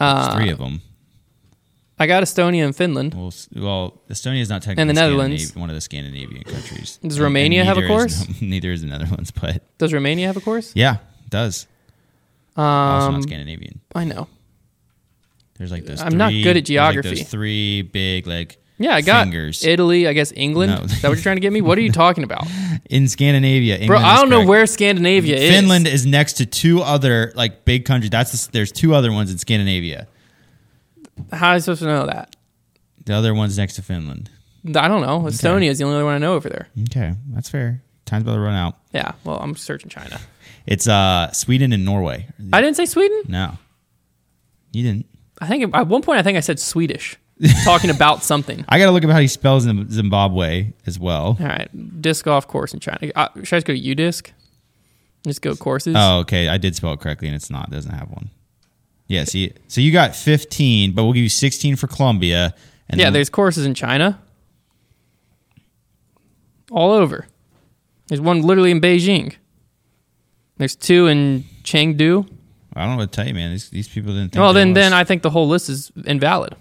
Uh, three of them. I got Estonia and Finland. Well, s- well, Estonia is not technically And the Netherlands. One of the Scandinavian countries. Does And- and Romania have a neither is- course? neither is the Netherlands, but Does Romania have a course? yeah, it does. also Um, not Scandinavian. I know. There's like those. I'm not three- good at there's, like, geography. those three big like Yeah, I got fingers. Italy. I guess England. No. Is that what you're trying to get me? What are you talking about, in Scandinavia. bro? England I is don't know correct. where Scandinavia is. Finland is next to two other like big countries. That's the, there's two other ones in Scandinavia. How am I supposed to know that? The other one's next to Finland. I don't know. Estonia is the only other one I know over there. Okay, that's fair. Time's about to run out. Yeah. Well, I'm searching China. It's uh Sweden and Norway. I didn't say Sweden. No, you didn't. I think at one point I think I said Swedish, talking about something. I gotta look up how he spells Zim- Zimbabwe as well. All right, disc golf course in China. Uh, should I just go to UDisc? Just go courses. Oh, okay. I did spell it correctly, and it's not. It doesn't have one. Yeah. See, so you got 15, but we'll give you 16 for Colombia. And yeah, there's courses in China, all over. There's one literally in Beijing. There's two in Chengdu. I don't know what to tell you, man. These, these people didn't. Think Well, then then I think the whole list is invalid.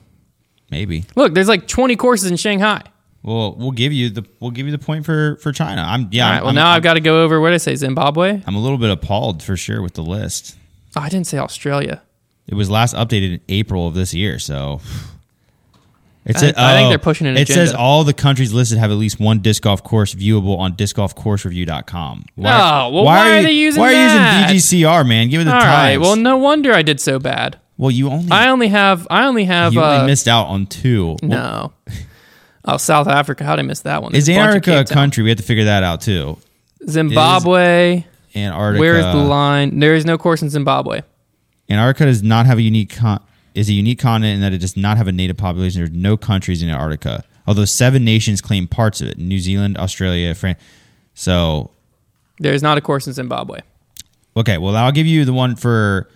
maybe. Look, there's like 20 courses in Shanghai. Well, we'll give you the we'll give you the point for for China. I'm yeah. All right. Well, I'm- now I've got to go over. What did I say? Zimbabwe. I'm a little bit appalled for sure with the list. Oh, I didn't say Australia. It was last updated in April of this year, so It I said- think- I think oh, they're pushing an It says all the countries listed have at least one disc golf course viewable on discgolfcoursereview.com. Why, Oh, well, why are you- they using Why are you using DGCR, man? Give it the All times. right. Well, no wonder I did so bad. well, you only I only have. I only have. you uh, only missed out on two. No. Oh, South Africa. How did I miss that one? is There's of Antarctica a country? We have to figure that out too. Zimbabwe. Antarctica. Where is the line? There is no course in Zimbabwe. Antarctica does not have a unique con- is a unique continent in that it does not have a native population. There's no countries in Antarctica, although seven nations claim parts of it: New Zealand, Australia, France. So, There is not a course in Zimbabwe. okay, well, I'll give you the one for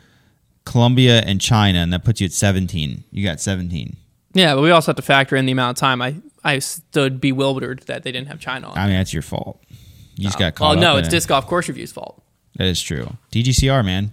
Colombia and China, and that puts you at 17. You got 17. Yeah, but we also have to factor in the amount of time I I stood bewildered that they didn't have China on. I mean, that's your fault. You just oh. got caught Oh no, it's it. disc golf course review's fault. That is true. DGCR, man.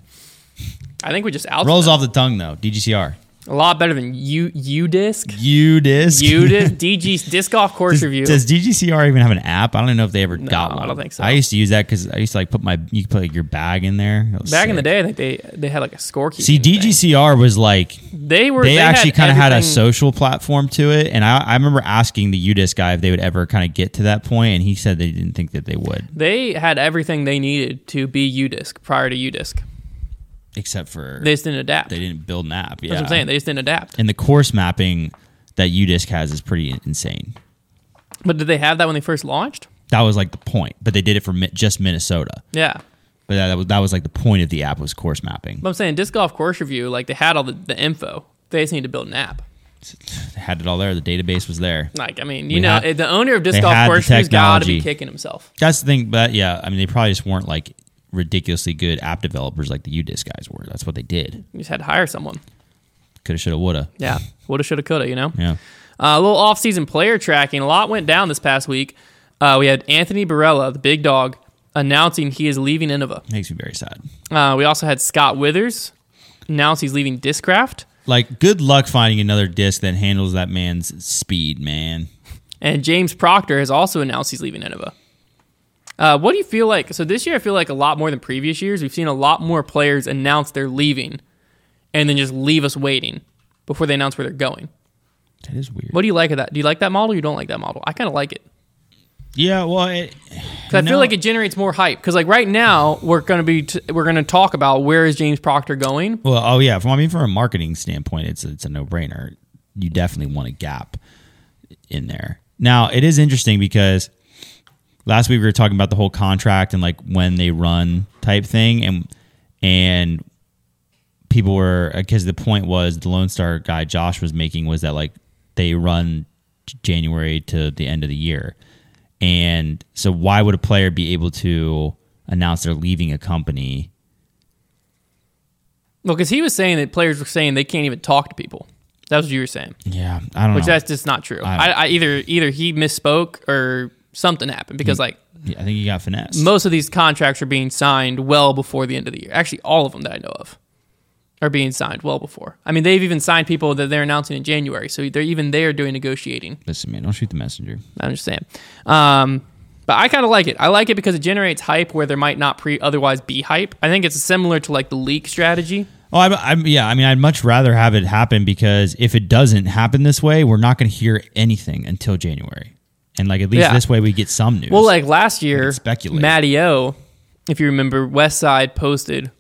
I think we just out Rolls off the tongue, though. DGCR. a lot better than U U disc. U disc. U disc DG disc golf course Does, review. does DGCR even have an app? I don't even know if they ever got one. I don't think so. I used to use that because I used to like put my you could put like your bag in there. Back in the day, I think they they had like a scorekeeping. See, thing. DGCR was like They were they, had actually kind of had a social platform to it, and I, I remember asking the U disc guy if they would ever kind of get to that point, and he said they didn't think that they would, They had everything they needed to be U disc prior to UDisc. Except for They just didn't adapt. they didn't build an app. Yeah, That's what I'm saying. They just didn't adapt. and the course mapping that UDisc has is pretty insane. But did they have that when they first launched? That was like the point, but they did it for Mi- just Minnesota. Yeah. But that, that was that was like the point of the app was course mapping. But I'm saying disc golf course review, like they had all the, the info. They just need to build an app. They had it all there. The database was there. Like, I mean, you We know, had- the owner of disc they golf had the course review's got to be technology. kicking himself. That's the thing, but yeah, I mean, they probably just weren't like ridiculously good app developers like the UDisc guys were. That's what they did. You just had to hire someone. Coulda, shoulda, woulda. Yeah. Woulda, shoulda, coulda, you know? Yeah. Uh, a little off-season player tracking. A lot went down this past week. Uh, we had Anthony Barela, the big dog, announcing he is leaving Innova. Makes me very sad. Uh, we also had Scott Withers announce he's leaving Discraft. Like, good luck finding another disc that handles that man's speed, man. And James Proctor has also announced he's leaving Innova. Uh, what do you feel like? So this year, I feel like a lot more than previous years. We've seen a lot more players announce they're leaving, and then just leave us waiting before they announce where they're going. That is weird. What do you like of that? Do you like that model? Or you don't like that model? I kind of like it Yeah, well, it, I feel like it generates more hype. Because like right now, we're gonna be t- we're gonna talk about where is James Proctor going. well, oh yeah. From I mean, from a marketing standpoint, it's it's a no brainer. You definitely want a gap in there. Now, it is interesting because last week we were talking about the whole contract and like when they run type thing, and and people were uh, because the point was the Lone Star guy Josh was making was that like they run January to the end of the year, and so why would a player be able to announce they're leaving a company? Well, because he was saying that players were saying they can't even talk to people. That's what you were saying. Yeah, I don't which know. that's just not true. I I, I, either either he misspoke or something happened because like Yeah, I think he got finesse. most of these contracts are being signed well before the end of the year. Actually, all of them that I know of are being signed well before. I mean, they've even signed people that they're announcing in January, so they're even there doing negotiating. Listen, man, don't shoot the messenger. I'm just saying. Um, but I kind of like it. I like it because it generates hype where there might not pre otherwise be hype. I think it's similar to like the leak strategy. Oh, I, I, yeah. I mean, I'd much rather have it happen because if it doesn't happen this way, we're not going to hear anything until January, and like at least Yeah. this way we get some news. Well, like last year, speculate. Matty O, if you remember, West Side posted,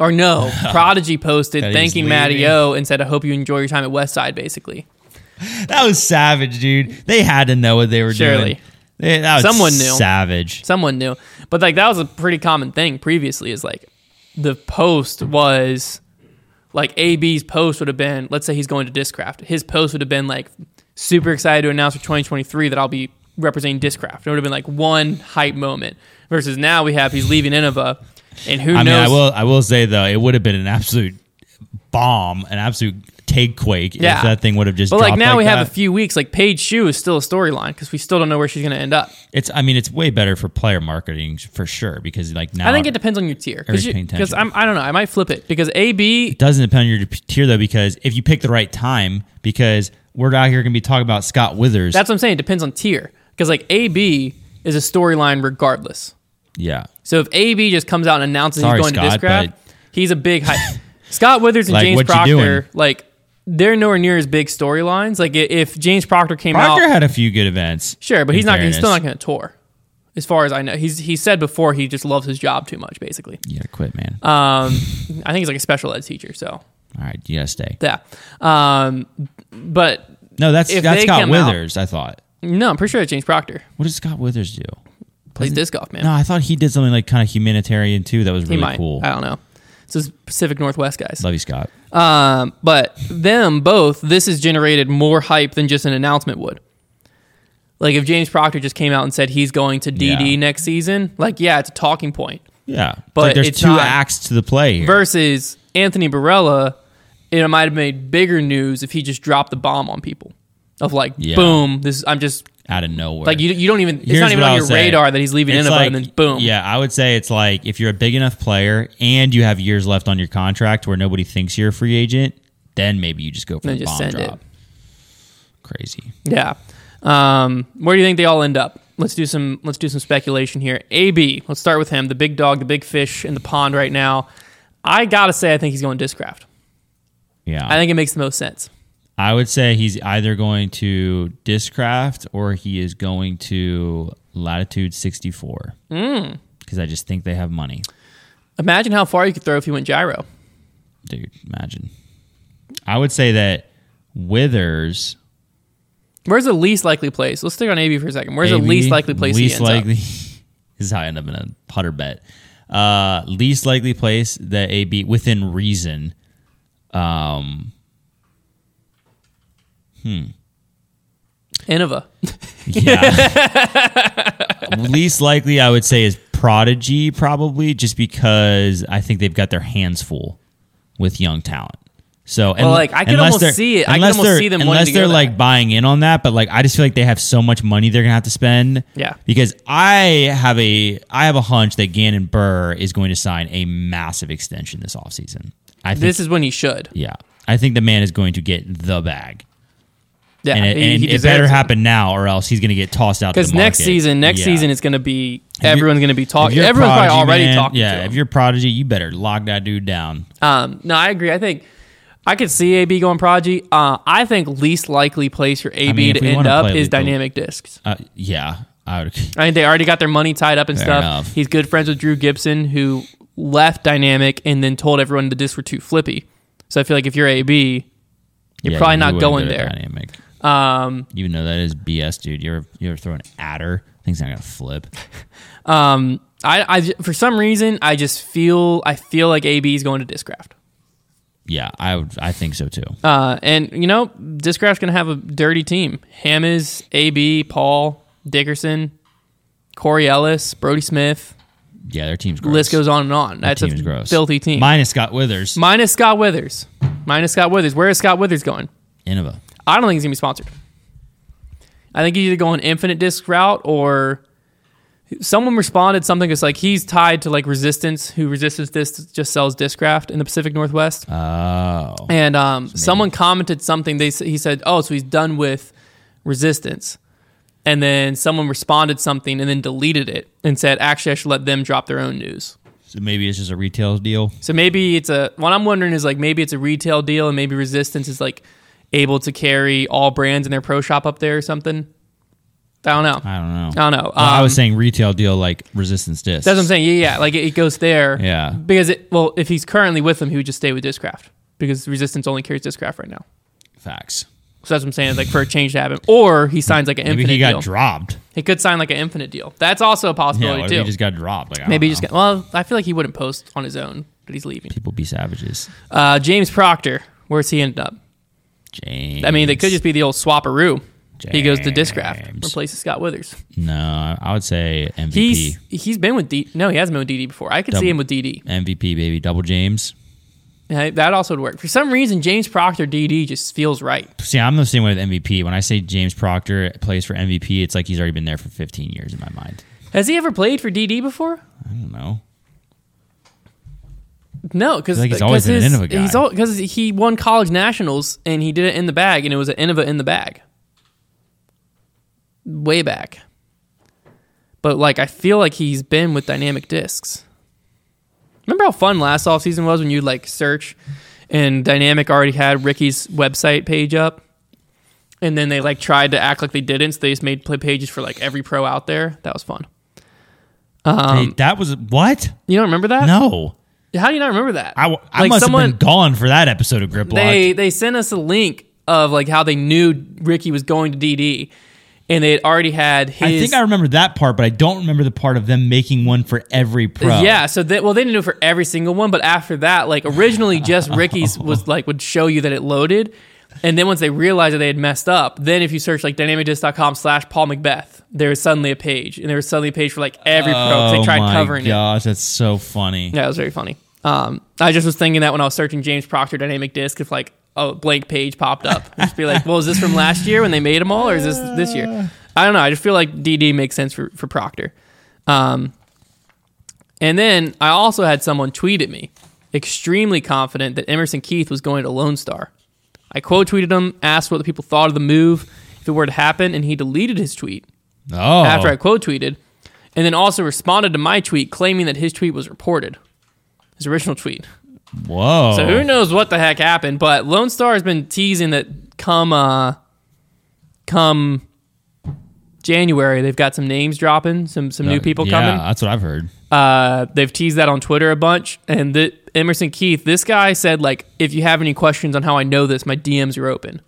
or no, Prodigy posted thanking. Matty O and said, "I hope you enjoy your time at West Side." Basically, that was savage, dude. They had to know what they were Surely. doing. Was Someone knew. Savage. someone knew, but like that was a pretty common thing previously. Is like the post was like AB's post would have been, let's say he's going to Discraft. His post would have been like super excited to announce for 2023 that I'll be representing Discraft. It would have been like one hype moment. Versus now we have he's leaving Innova, and who I knows? mean, I will. I will say though, it would have been an absolute bomb, an absolute take quake Yeah. if that thing would have just. But like now we have a few weeks. Like Paige Shue is still a storyline because we still don't know where she's going to end up. It's. I mean, it's way better for player marketing for sure because like now I think it depends on your tier because. I'm I don't know. I might flip it because AB It doesn't depend on your tier though, because if you pick the right time, because we're out here going to be talking about Scott Withers. That's what I'm saying. It depends on tier because like AB is a storyline regardless. yeah, So if AB just comes out and announces Sorry, he's going Scott, to but- he's a big hype. Scott Withers and Like, James Proctor, like they're nowhere near as big storylines. Like if James Proctor came out. Proctor out, had a few good events. sure, but he's not. He's still not going to tour, as far as I know. He's he said before he just loves his job too much, basically. You gotta quit, man. Um, I think he's like a special ed teacher, so All right, you gotta stay. yeah. Um, but No, that's If that's they Scott come out- Withers. I thought. no, I'm pretty sure it's James Proctor What does Scott Withers do? plays disc golf, man. No, I thought he did something like kind of humanitarian too. That was he really might. cool. I don't know. This is Pacific Northwest guys. Love you, Scott. Um, but them both, this has generated more hype than just an announcement would. Like if James Proctor just came out and said he's going to DD Yeah. next season, like yeah, it's a talking point. Yeah, But like there's it's two not- acts to the play here. Versus Anthony Barela, it might have made bigger news if he just dropped the bomb on people. Of like, Yeah. boom, this I'm just out of nowhere. like you. You don't even. It's not even on your say. radar that he's leaving It's Innova, like, and then boom. Yeah, I would say it's like if you're a big enough player and you have years left on your contract where nobody thinks you're a free agent, then maybe you just go for the bomb send it. drop. Crazy. Yeah. Um, where do you think they all end up? Let's do some let's do some speculation here. AB, let's start with him, the big dog, the big fish in the pond right now. I gotta say, I think he's going Discraft. Yeah, I think it makes the most sense. I would say he's either going to Discraft or he is going to Latitude 64. Hmm. Because I just think they have money. Imagine how far you could throw if you went gyro. Dude, imagine. I would say that Withers. Where's the least likely place? Let's stick on AB for a second. Where's the least likely place Least likely. this is how I end up in a putter bet. Uh, least likely place that AB within reason. Um, hmm. Innova. yeah. least likely, I would say, is Prodigy, probably just because I think they've got their hands full with young talent. So, Well, like, I can almost see it. I can almost see them unless they're like that. buying in on that. But like, I just feel like they have so much money they're gonna have to spend. Yeah. Because I have a I have a hunch that Gannon Buhr is going to sign a massive extension this offseason. I think This is when he should. yeah. I think the man is going to get the bag. Yeah, and it, and it better happen now, or else he's going to get tossed out. Because next season, next Yeah. season, it's going to be everyone's going to be talking. Everyone's probably already man, talking. Yeah, to him. if you're prodigy, you better lock that dude down. Um, no, I agree. I think I could see AB going prodigy. Uh, I think least likely place for AB mean, to end up is dynamic discs. Uh, yeah, I would. I think they already got their money tied up and Fair stuff. enough. He's good friends with Drew Gibson, who left Dynamic and then told everyone the discs were too flippy. So I feel like if you're AB, you're yeah, probably you not going go there. Dynamic. Um, Even though that is BS, dude. You ever you ever throw an adder? Thing's are not gonna flip. um, I, I, for some reason, I just feel, I feel like AB is going to Discraft. Yeah, I would. I think so too. Uh, and you know, Discraft's going to have a dirty team. Ham is AB, Paul, Dickerson, Corey Ellis, Brodie Smith. Yeah, their team's gross. List goes on and on. That's a gross. filthy team. Minus Scott Withers. Minus Scott Withers. Minus Scott Withers. Where is Scott Withers going? Innova. I don't think he's gonna be sponsored. I think he's either going infinite disc route or someone responded something that's like he's tied to like Resistance, who Resistance this just sells Discraft in the Pacific Northwest. Oh, And um, someone commented something. They he said, "Oh, so he's done with Resistance." And then someone responded something and then deleted it and said, "Actually, I should let them drop their own news." so maybe it's just a retail deal. So maybe it's a. What I'm wondering is like maybe it's a retail deal and maybe Resistance is like able to carry all brands in their pro shop up there or something. I don't know. I don't know. I don't know. Well, I was Um, saying retail deal like resistance disc. That's what I'm saying. Yeah, yeah. Like it, it goes there. Yeah. Because it. Well, if he's currently with them, he would just stay with Discraft because Resistance only carries Discraft right now. Facts. So that's what I'm saying. Like for a change to happen, or he signs like an Maybe infinite he got deal. dropped. he could sign like an infinite deal. That's also a Yeah, possibility what if too. he just got dropped? Like, I Maybe don't he just know. get. Well, I feel like he wouldn't post on his own that he's leaving. people be savages. Uh, James Proctor, where's he ended up? James. I mean, they could just be the old He goes to Discraft, replaces Scott Withers. No, I would say MVP. He's he's been with D. No, he hasn't been with DD before. I could see him with DD. MVP baby, double James. Yeah, that also would work. For some reason, James Proctor DD just feels right. See, I'm the same way with MVP. When I say James Proctor plays for MVP, it's like he's already been there for 15 years in my mind. Has he ever played for DD before? I don't know. No, because like he's always been an Innova guy. He's because he won college nationals and he did it in the bag, and it was an Innova in the bag, way back. But like, I feel like he's been with dynamic discs. Remember how fun last off season was when you like search and Dynamic already had Ricky's website page up, and then they like tried to act like they didn't. So they just made play pages for like every pro out there. That was fun. Um, Hey, that was what? You don't remember that? No, How do you not remember that? I, I Like, must someone- have been gone for that episode of Grip Locked. they they sent us a link of like how they knew Ricky was going to DD, and they had already had his. I think I remember that part, but I don't remember the part of them making one for every pro. Yeah, so they, well, they didn't do it for every single one, but after that, like originally, just Ricky's was like would show you that it loaded, and then once they realized that they had messed up, then if you search like dynamicdisc.com slash Paul McBeth, there was suddenly a page, and there was suddenly a page for like every pro. Oh they tried my covering it. gosh, that's so funny. Yeah, it was very funny. Um, I just was thinking that when I was searching James Proctor dynamic disc, if like a blank page popped up, I'd just be like, "Well, is this from last year when they made them all, or is this this year?" I don't know. I just feel like DD makes sense for for Proctor. Um, and then I also had someone tweet at me, extremely confident that Emerson Keith was going to Lone Star. I quote tweeted him, asked what the people thought of the move, if it were to happen, and he deleted his tweet Oh, after I quote tweeted, and then also responded to my tweet claiming that his tweet was reported, his original tweet. Whoa. So who knows what the heck happened? But Lone Star has been teasing that come uh, come January they've got some names dropping, some some new people yeah, coming. that's what I've heard. Uh, they've teased that on Twitter a bunch, and the, Emerson Keith, this guy said like, if you have any questions on how I know this, my DMs are open.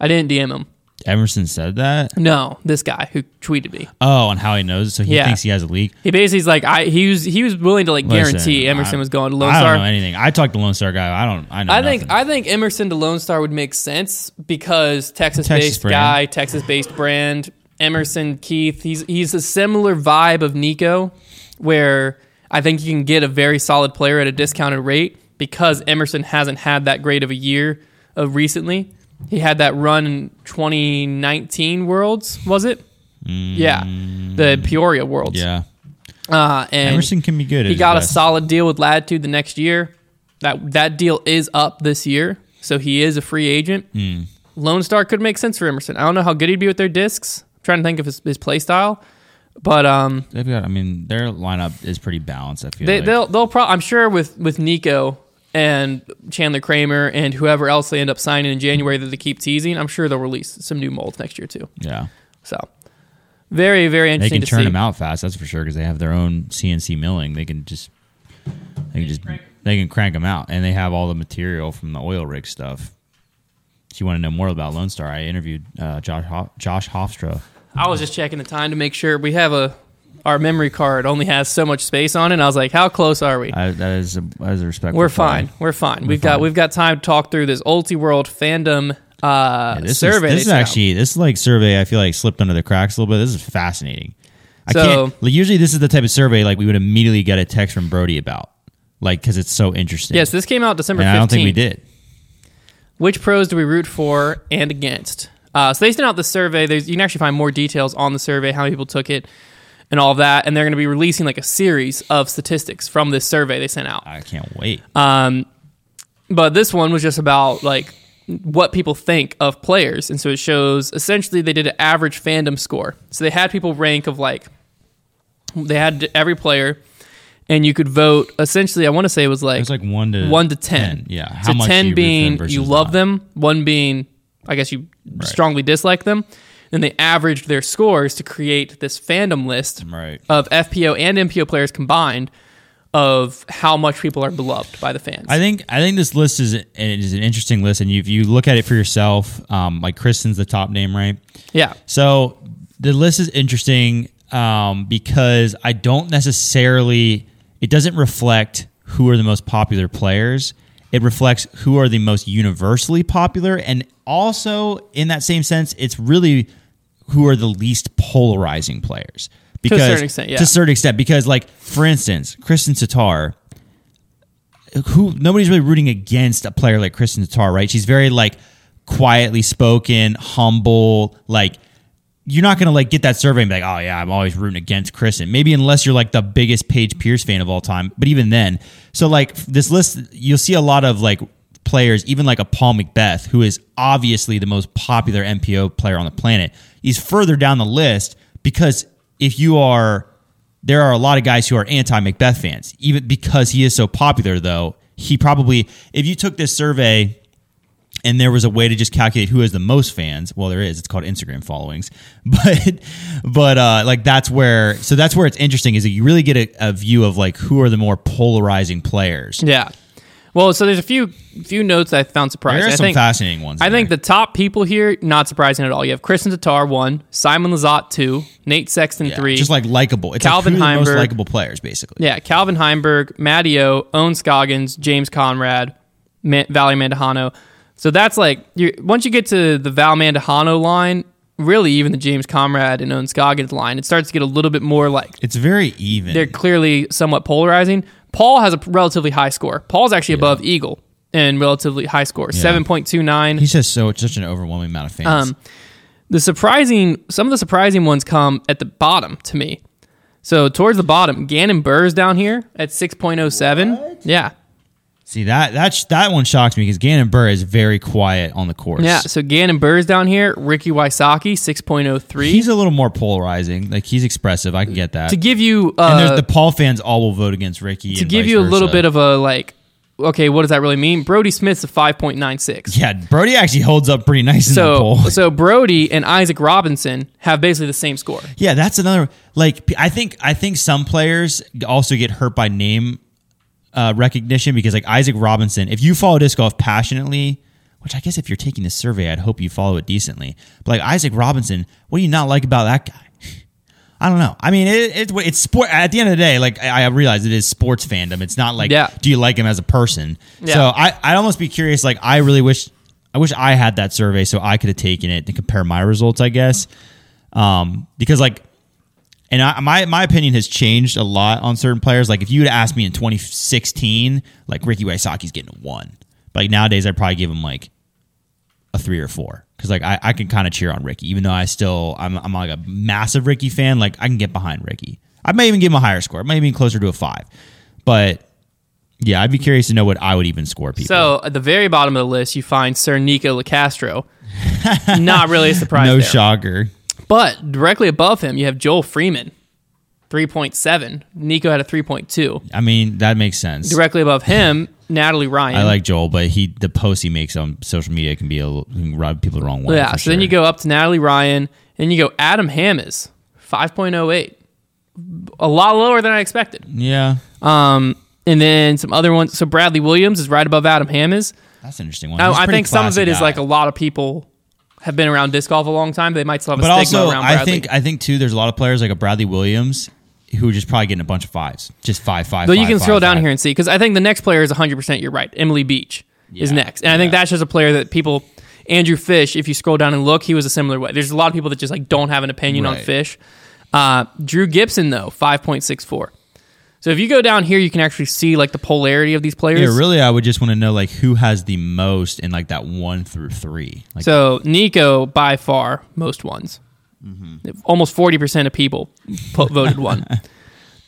I didn't DM him. Emerson said that. No, this guy who tweeted me. Oh, and how he knows? So he Yeah. thinks he has a leak. He basically is like I he was he was willing to like Listen, guarantee Emerson I- was going to Lone Star. I Star. don't know anything. I talked to Lone Star guy. I don't. I know. I think nothing. I think Emerson to Lone Star would make sense because Texas, Texas based brand. guy, Texas based brand. Emerson Keith, he's he's a similar vibe of Nikko, where I think you can get a very solid player at a discounted rate because Emerson hasn't had that great of a year of recently. He had that run in 2019 Worlds, was it? Yeah, the Peoria Worlds. yeah. uh, and Emerson can be good. he got a solid deal with Latitude the next year. That that deal is up this year, so he is a free agent. Hmm. Lone Star could make sense for Emerson. I don't know how good he'd be with their discs. I'm trying to think of his, his play style, but um, They've got. I mean, their lineup is pretty balanced. I feel they, like. they'll they'll pro- I'm sure with with Nikko and Chandler Kramer and whoever else they end up signing in January that they keep teasing. I'm sure they'll release some new molds next year too. yeah. So very very interesting. They can to churn see. them out fast. That's for sure because they have their own CNC milling. They can just. They can just. They can crank them out, and they have all the material from the oil rig stuff. If you want to know more about Lone Star, I interviewed uh, Josh Ho- Josh Hofstra. I was just checking the time to make sure we have a our memory card only has so much space on it. And I was like, how close are we? I, that is a, that is a respectful. We're fine. We're fine. we've got we've got time to talk through this Ultiworld fandom uh, Yeah, this survey. Is, this is actually this like survey. I feel like slipped under the cracks a little bit. This is fascinating. I So- can't. Like, usually, this is the type of survey like we would immediately get a text from Brodie about, like because it's so interesting. yes. This came out December. I don't think we did. Which pros do we root for and against? Uh, so they sent out the survey. There's, you can actually find more details on the survey, how many people took it, and all of that. And they're going to be releasing like a series of statistics from this survey they sent out. I can't wait. Um, but this one was just about like what people think of players, and so it shows essentially they did an average fandom score. So they had people rank of like they had every player, and you could vote. Essentially, I want to say it was like it was like one to one to ten. Yeah. How so much ten you being them you love not. them, one being I guess you strongly dislike them. Then they averaged their scores to create this fandom list Right. of FPO and MPO players combined of how much people are beloved by the fans. I think I think this list is it is an interesting list, and you, if you look at it for yourself, um, like Kristen's the top name, right? yeah. So the list is interesting um, because I don't necessarily. It doesn't reflect who are the most popular players. It reflects who are the most universally popular, and also in that same sense, it's really who are the least polarizing players. Because to a certain extent, yeah. to a certain extent, because like for instance, Kristen Tatar, who nobody's really rooting against a player like Kristen Tatar, right? She's very like quietly spoken, humble, like you're not gonna like get that survey and be like, oh yeah, I'm always rooting against Kristen. Maybe unless you're like the biggest Paige Pierce fan of all time. But even then, so like this list, you'll see a lot of like players, even like a Paul McBeth, who is obviously the most popular MPO player on the planet. He's further down the list because if you are there are a lot of guys who are anti McBeth fans. Even because he is so popular, though, he probably if you took this survey and there was a way to just calculate who has the most fans well there is it's called instagram followings but but uh like that's where so that's where it's interesting is that you really get a, a view of like who are the more polarizing players Yeah. Well, so there's a few few notes I found surprising. there are I some think, fascinating ones I in think the top people here, not surprising at all. You have Kristen Tatar one, Simon Lizotte two, Nate Sexton Yeah, three, just like likable it's Calvin like who are the most Heimberg. likable players basically yeah, Calvin Heimberg, Matty O, Owen Scoggins, James Conrad, Ma- Valerie Mandujano. So that's like once you get to the Val Mandujano line, really even the James Conrad and Owen Scoggins line, it starts to get a little bit more like it's very even they're clearly somewhat polarizing. Paul has a relatively high score. Paul's actually above Eagle in relatively high score, seven point two nine. he says so it's such an overwhelming amount of fans Um, the surprising, some of the surprising ones come at the bottom to me. So towards the bottom, Gannon Buhr's down here at six point oh seven. Yeah, See that that that one shocks me because Gannon Buhr is very quiet on the course. yeah. So Gannon Buhr's down here. Ricky Wysocki six point oh three. he's a little more polarizing. Like he's expressive. I can get that. To give you, and uh, there's the Paul fans all will vote against Ricky. to give you a little bit of a like, okay, what does that really mean? Brodie Smith's a five point nine six. yeah. Brodie actually holds up pretty nice in the So, poll. so Brodie and Isaac Robinson have basically the same score. Yeah, that's another. Like I think I think some players also get hurt by name uh, recognition because like Isaac Robinson, if you follow disc golf passionately. Which I guess if you're taking this survey, I'd hope you follow it decently. But like Isaac Robinson, what do you not like about that guy? I don't know. I mean, it, it's it's sport. At the end of the day, like I, I realize it is sports fandom. It's not like Yeah. do you like him as a person. Yeah. So I I'd almost be curious. Like I really wish I wish I had that survey so I could have taken it to compare my results. I guess um, because like and I, my my opinion has changed a lot on certain players. Like if you would ask me in 2016, like Ricky Wysocki's getting a one. But like nowadays, I'd probably give him like a three or four because like I, I can kind of cheer on Ricky, even though I still I'm I'm like a massive Ricky fan. Like I can get behind Ricky. I may even give him a higher score. I might even closer to a five. But yeah, I'd be curious to know what I would even score people. So at the very bottom of the list, you find Sir Nikko Locastro. Not really a surprise. no there. shocker. But directly above him, you have Joel Freeman, 3.7. Nikko had a 3.2. I mean that makes sense. Directly above him, Natalie Ryan. I like Joel, but he the posts he makes on social media can be a little, can rub people the wrong way. Yeah, so then you go up to Natalie Ryan, and you go Adam Hammes, 5.08. A lot lower than I expected. Yeah, Um, and then some other ones. So Bradley Williams is right above Adam Hammes. that's an interesting one. I, I think some of it is guy. like a lot of people have been around disc golf a long time. They might still have a but stigma also around I think I think too. There's a lot of players like a Bradley Williams who are just probably getting a bunch of fives, just five, five. Though you can five, scroll down five. here and see because I think the next player is 100. percent You're right. Emily Beach is next, and I think that's just a player that people. Andrew Fish, if you scroll down and look, he was a similar way. There's a lot of people that just like don't have an opinion on Fish. Uh, Drew Gibson though, 5.64. So if you go down here, you can actually see like the polarity of these players. Yeah, really, I would just want to know like who has the most in like that one through three. Like, So Nikko by far most ones. Mm-hmm. Almost forty percent of people voted one.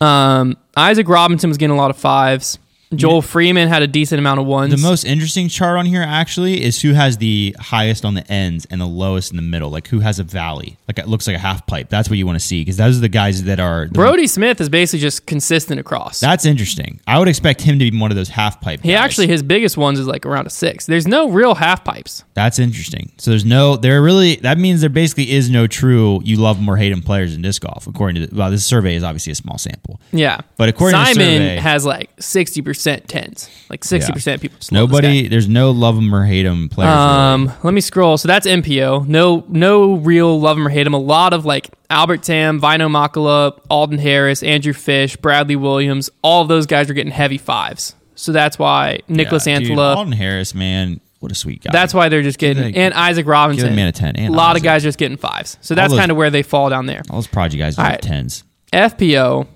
Um, Isaac Robinson was getting a lot of fives. Joel Freeman had a decent amount of ones. the most interesting chart on here actually is who has the highest on the ends and the lowest in the middle. Like who has a valley, like it looks like a half pipe. That's what you want to see because those are the guys that are. Brodie Smith is basically just consistent across. That's interesting. I would expect him to be one of those half pipe. he guys. actually his biggest ones is like around a six. There's no real half pipes. That's interesting. So there's no, there really, that means there basically is no true you love them or hate them players in disc golf. According to, well, this survey is obviously a small sample. Yeah, But according to Simon has like sixty percent tens, like sixty percent people. just Nobody, there's no love them or hate them players. Um, let me scroll. So that's MPO. No, no real love him or hate him. A lot of like Albert Tam, Väinö Mäkelä, Alden Harris, Andrew Fish, Bradley Williams. All those guys are getting heavy fives. So that's why. Niklas Yeah, dude, Anttila. Alden Harris, man, what a sweet guy. that's why they're just getting and Isaac Robinson. give that man a 10, and a lot Isaac. of guys just getting fives. So that's kind of where they fall down there. all those prodigy guys are right. tens. FPO,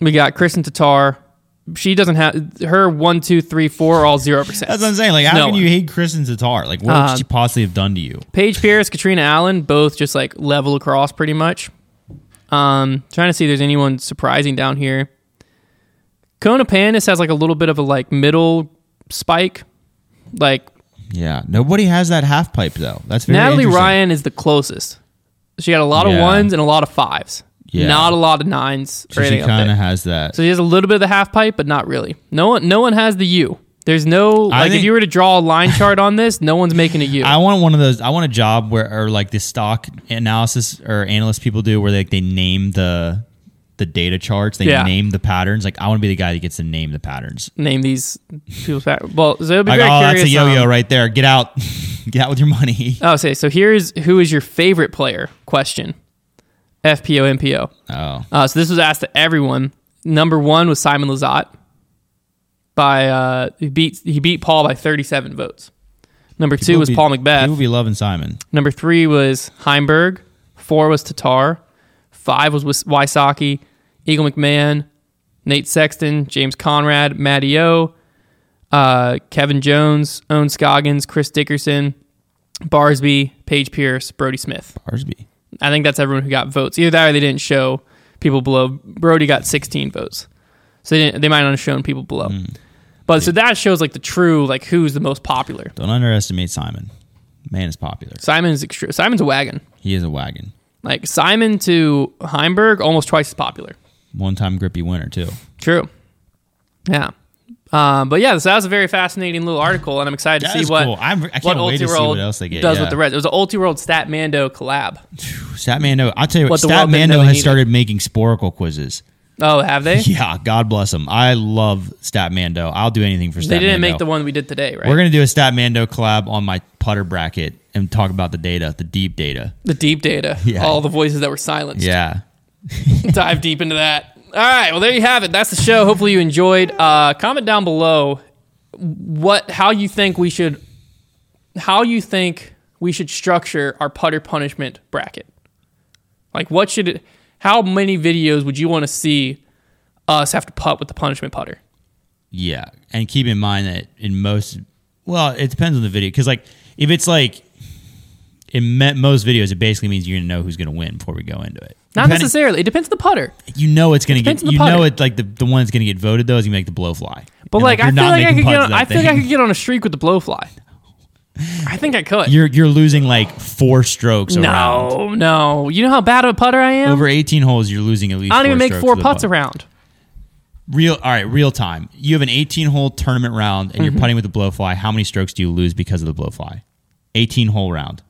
we got Kristen Tatar. She doesn't have her one, two, three, four, are all zero percent. That's what I'm saying. Like, how No can one. you hate Kristen Tatar? Like, what Um, she possibly have done to you? Paige Pierce, Catrina Allen, both just like level across pretty much. Um, trying to see if there's anyone surprising down here. Kona Panis has like a little bit of a like middle spike. Like Yeah, nobody has that half pipe though. That's very Natalie. Ryan is the closest. She had a lot of ones and a lot of fives. Yeah. Not a lot of nines So or she kind of has that. So she has a little bit of the half pipe, but not really. No one, no one has the U. There's no like if you were to draw a line chart on this, no one's making a U. I want one of those. I want a job where, or like the stock analysis or analyst people do, where they they name the the data charts. They Yeah. name the patterns. Like I want to be the guy that gets to name the patterns. Name these people's fa- well. So it'll be Like, very oh, curious. that's a yo-yo um, right there. Get out, get out with your money. Oh, say so. Here's who is your favorite player? Question. FPO MPO. Oh, Uh, so this was asked to everyone. Number one was Simon Lizotte. By uh, he beat he beat Paul by 37 votes. Number two People was be- Paul McBeth. People be loving Simon. Number three was Heimberg. Four was Tatar. Five was Wysocki, Eagle McMahon, Nate Sexton, James Conrad, Matty O, uh, Kevin Jones, Owen Scoggins, Chris Dickerson, Barsby, Paige Pierce, Brodie Smith. Barsby. I think that's everyone who got votes. Either that or they didn't show people below. Brodie got 16 votes. So they, didn't, they might not have shown people below. Hmm. But so that shows like the true, like who's the most popular. Don't underestimate Simon. Man is popular. Simon's extre- Simon's a wagon. He is a wagon. Like Simon to Heimberg, almost twice as popular. One time grippy winner too. True. Yeah. Um, but yeah, so that was a very fascinating little article, and I'm excited to see what cool. I'm- I what wait to see Ultiworld what else they get, does yeah. with the rest. It was an Ultiworld Stat Mando collab. Statmando. I'll tell you what. What didn't Statmando has needed. started making Sporcle quizzes. Oh, have they? Yeah, God bless them. I love Statmando. I'll do anything for Statmando. They didn't make the one we did today, right? We're gonna do a Statmando collab on my putter bracket and talk about the data, the deep data. the deep data, Yeah. all the voices that were silenced. Yeah. dive deep into that. All right, well there you have it. That's the show. Hopefully you enjoyed. Uh, comment down below what how you think we should how you think we should structure our putter punishment bracket. Like what should it how many videos would you want to see us have to putt with the punishment putter? Yeah, and keep in mind that in most, well, it depends on the video because like if it's like in most videos, it basically means you're gonna know who's gonna win before we go into it. Not Depending- necessarily. It depends on the putter. You know it's gonna Depends get. You putter. know it like the the one that's gonna get voted though is gonna make the blow fly. But And, like, I feel like I could get on, I think I could get on a streak with the blowfly. I think I could. You're you're losing like four strokes around. no, no. You know how bad of a putter I am? Over 18 holes, you're losing at least. I don't even make four putts putt. around. Real, all right, real time. You have an 18 hole tournament round, and Mm-hmm. you're putting with the blowfly. How many strokes do you lose because of the blowfly? 18 hole round.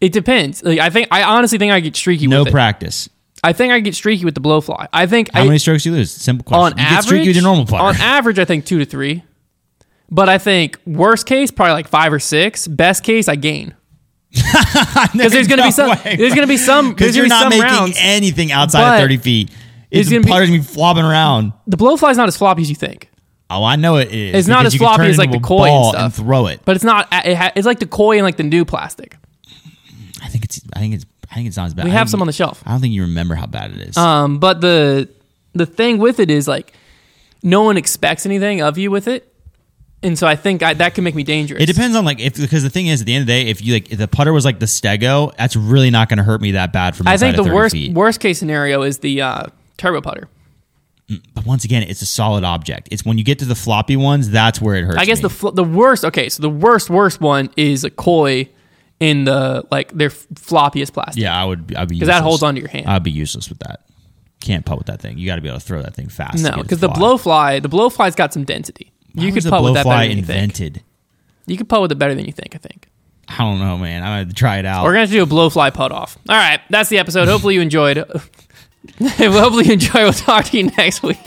It depends. Like I think I honestly think I get streaky No with it. No practice. I think I get streaky with the blowfly. I think How I, many strokes do you lose? Simple question. on you average get streaky with your normal putter. on average I think two to three. But I think worst case probably like five or six. Best case I gain because there's gonna be some. There's gonna be some. because you're not making rounds. anything outside of 30 feet. it's gonna the be- gonna be flopping around. the blowfly's not as floppy as you think. Oh, I know it is. It's not as floppy as, like, the koi and stuff. throw it. But it's not. It ha, it's like the koi and like the new plastic. I think it's. I think it's. I think it's not as bad. We I have think some on the shelf. I don't think you remember how bad it is. Um, but the the thing with it is like no one expects anything of you with it, and so I think I, that can make me dangerous. It depends on like if because the thing is at the end of the day, if you like if the putter was like the Stego, that's really not going to hurt me that bad from I inside think of the 30 worst feet. worst case scenario is the uh, turbo putter. But once again, it's a solid object. It's when you get to the floppy ones, that's where it hurts. I guess me. the fl- the worst. Okay, so the worst worst one is a koi in the like their floppiest plastic. yeah, I would I'd be because that holds onto your hand. I'd be useless with that. Can't putt with that thing. You got to be able to throw that thing fast. no, get it to because the fly. blowfly the blowfly's got some density. How you could putt with that better than you think. invented. You could putt with it better than you think. I think. I don't know, man. I'm gonna try it out. We're gonna do a blowfly putt off. All right, that's the episode. Hopefully you enjoyed. Hopefully you enjoy. We'll talk to you next week.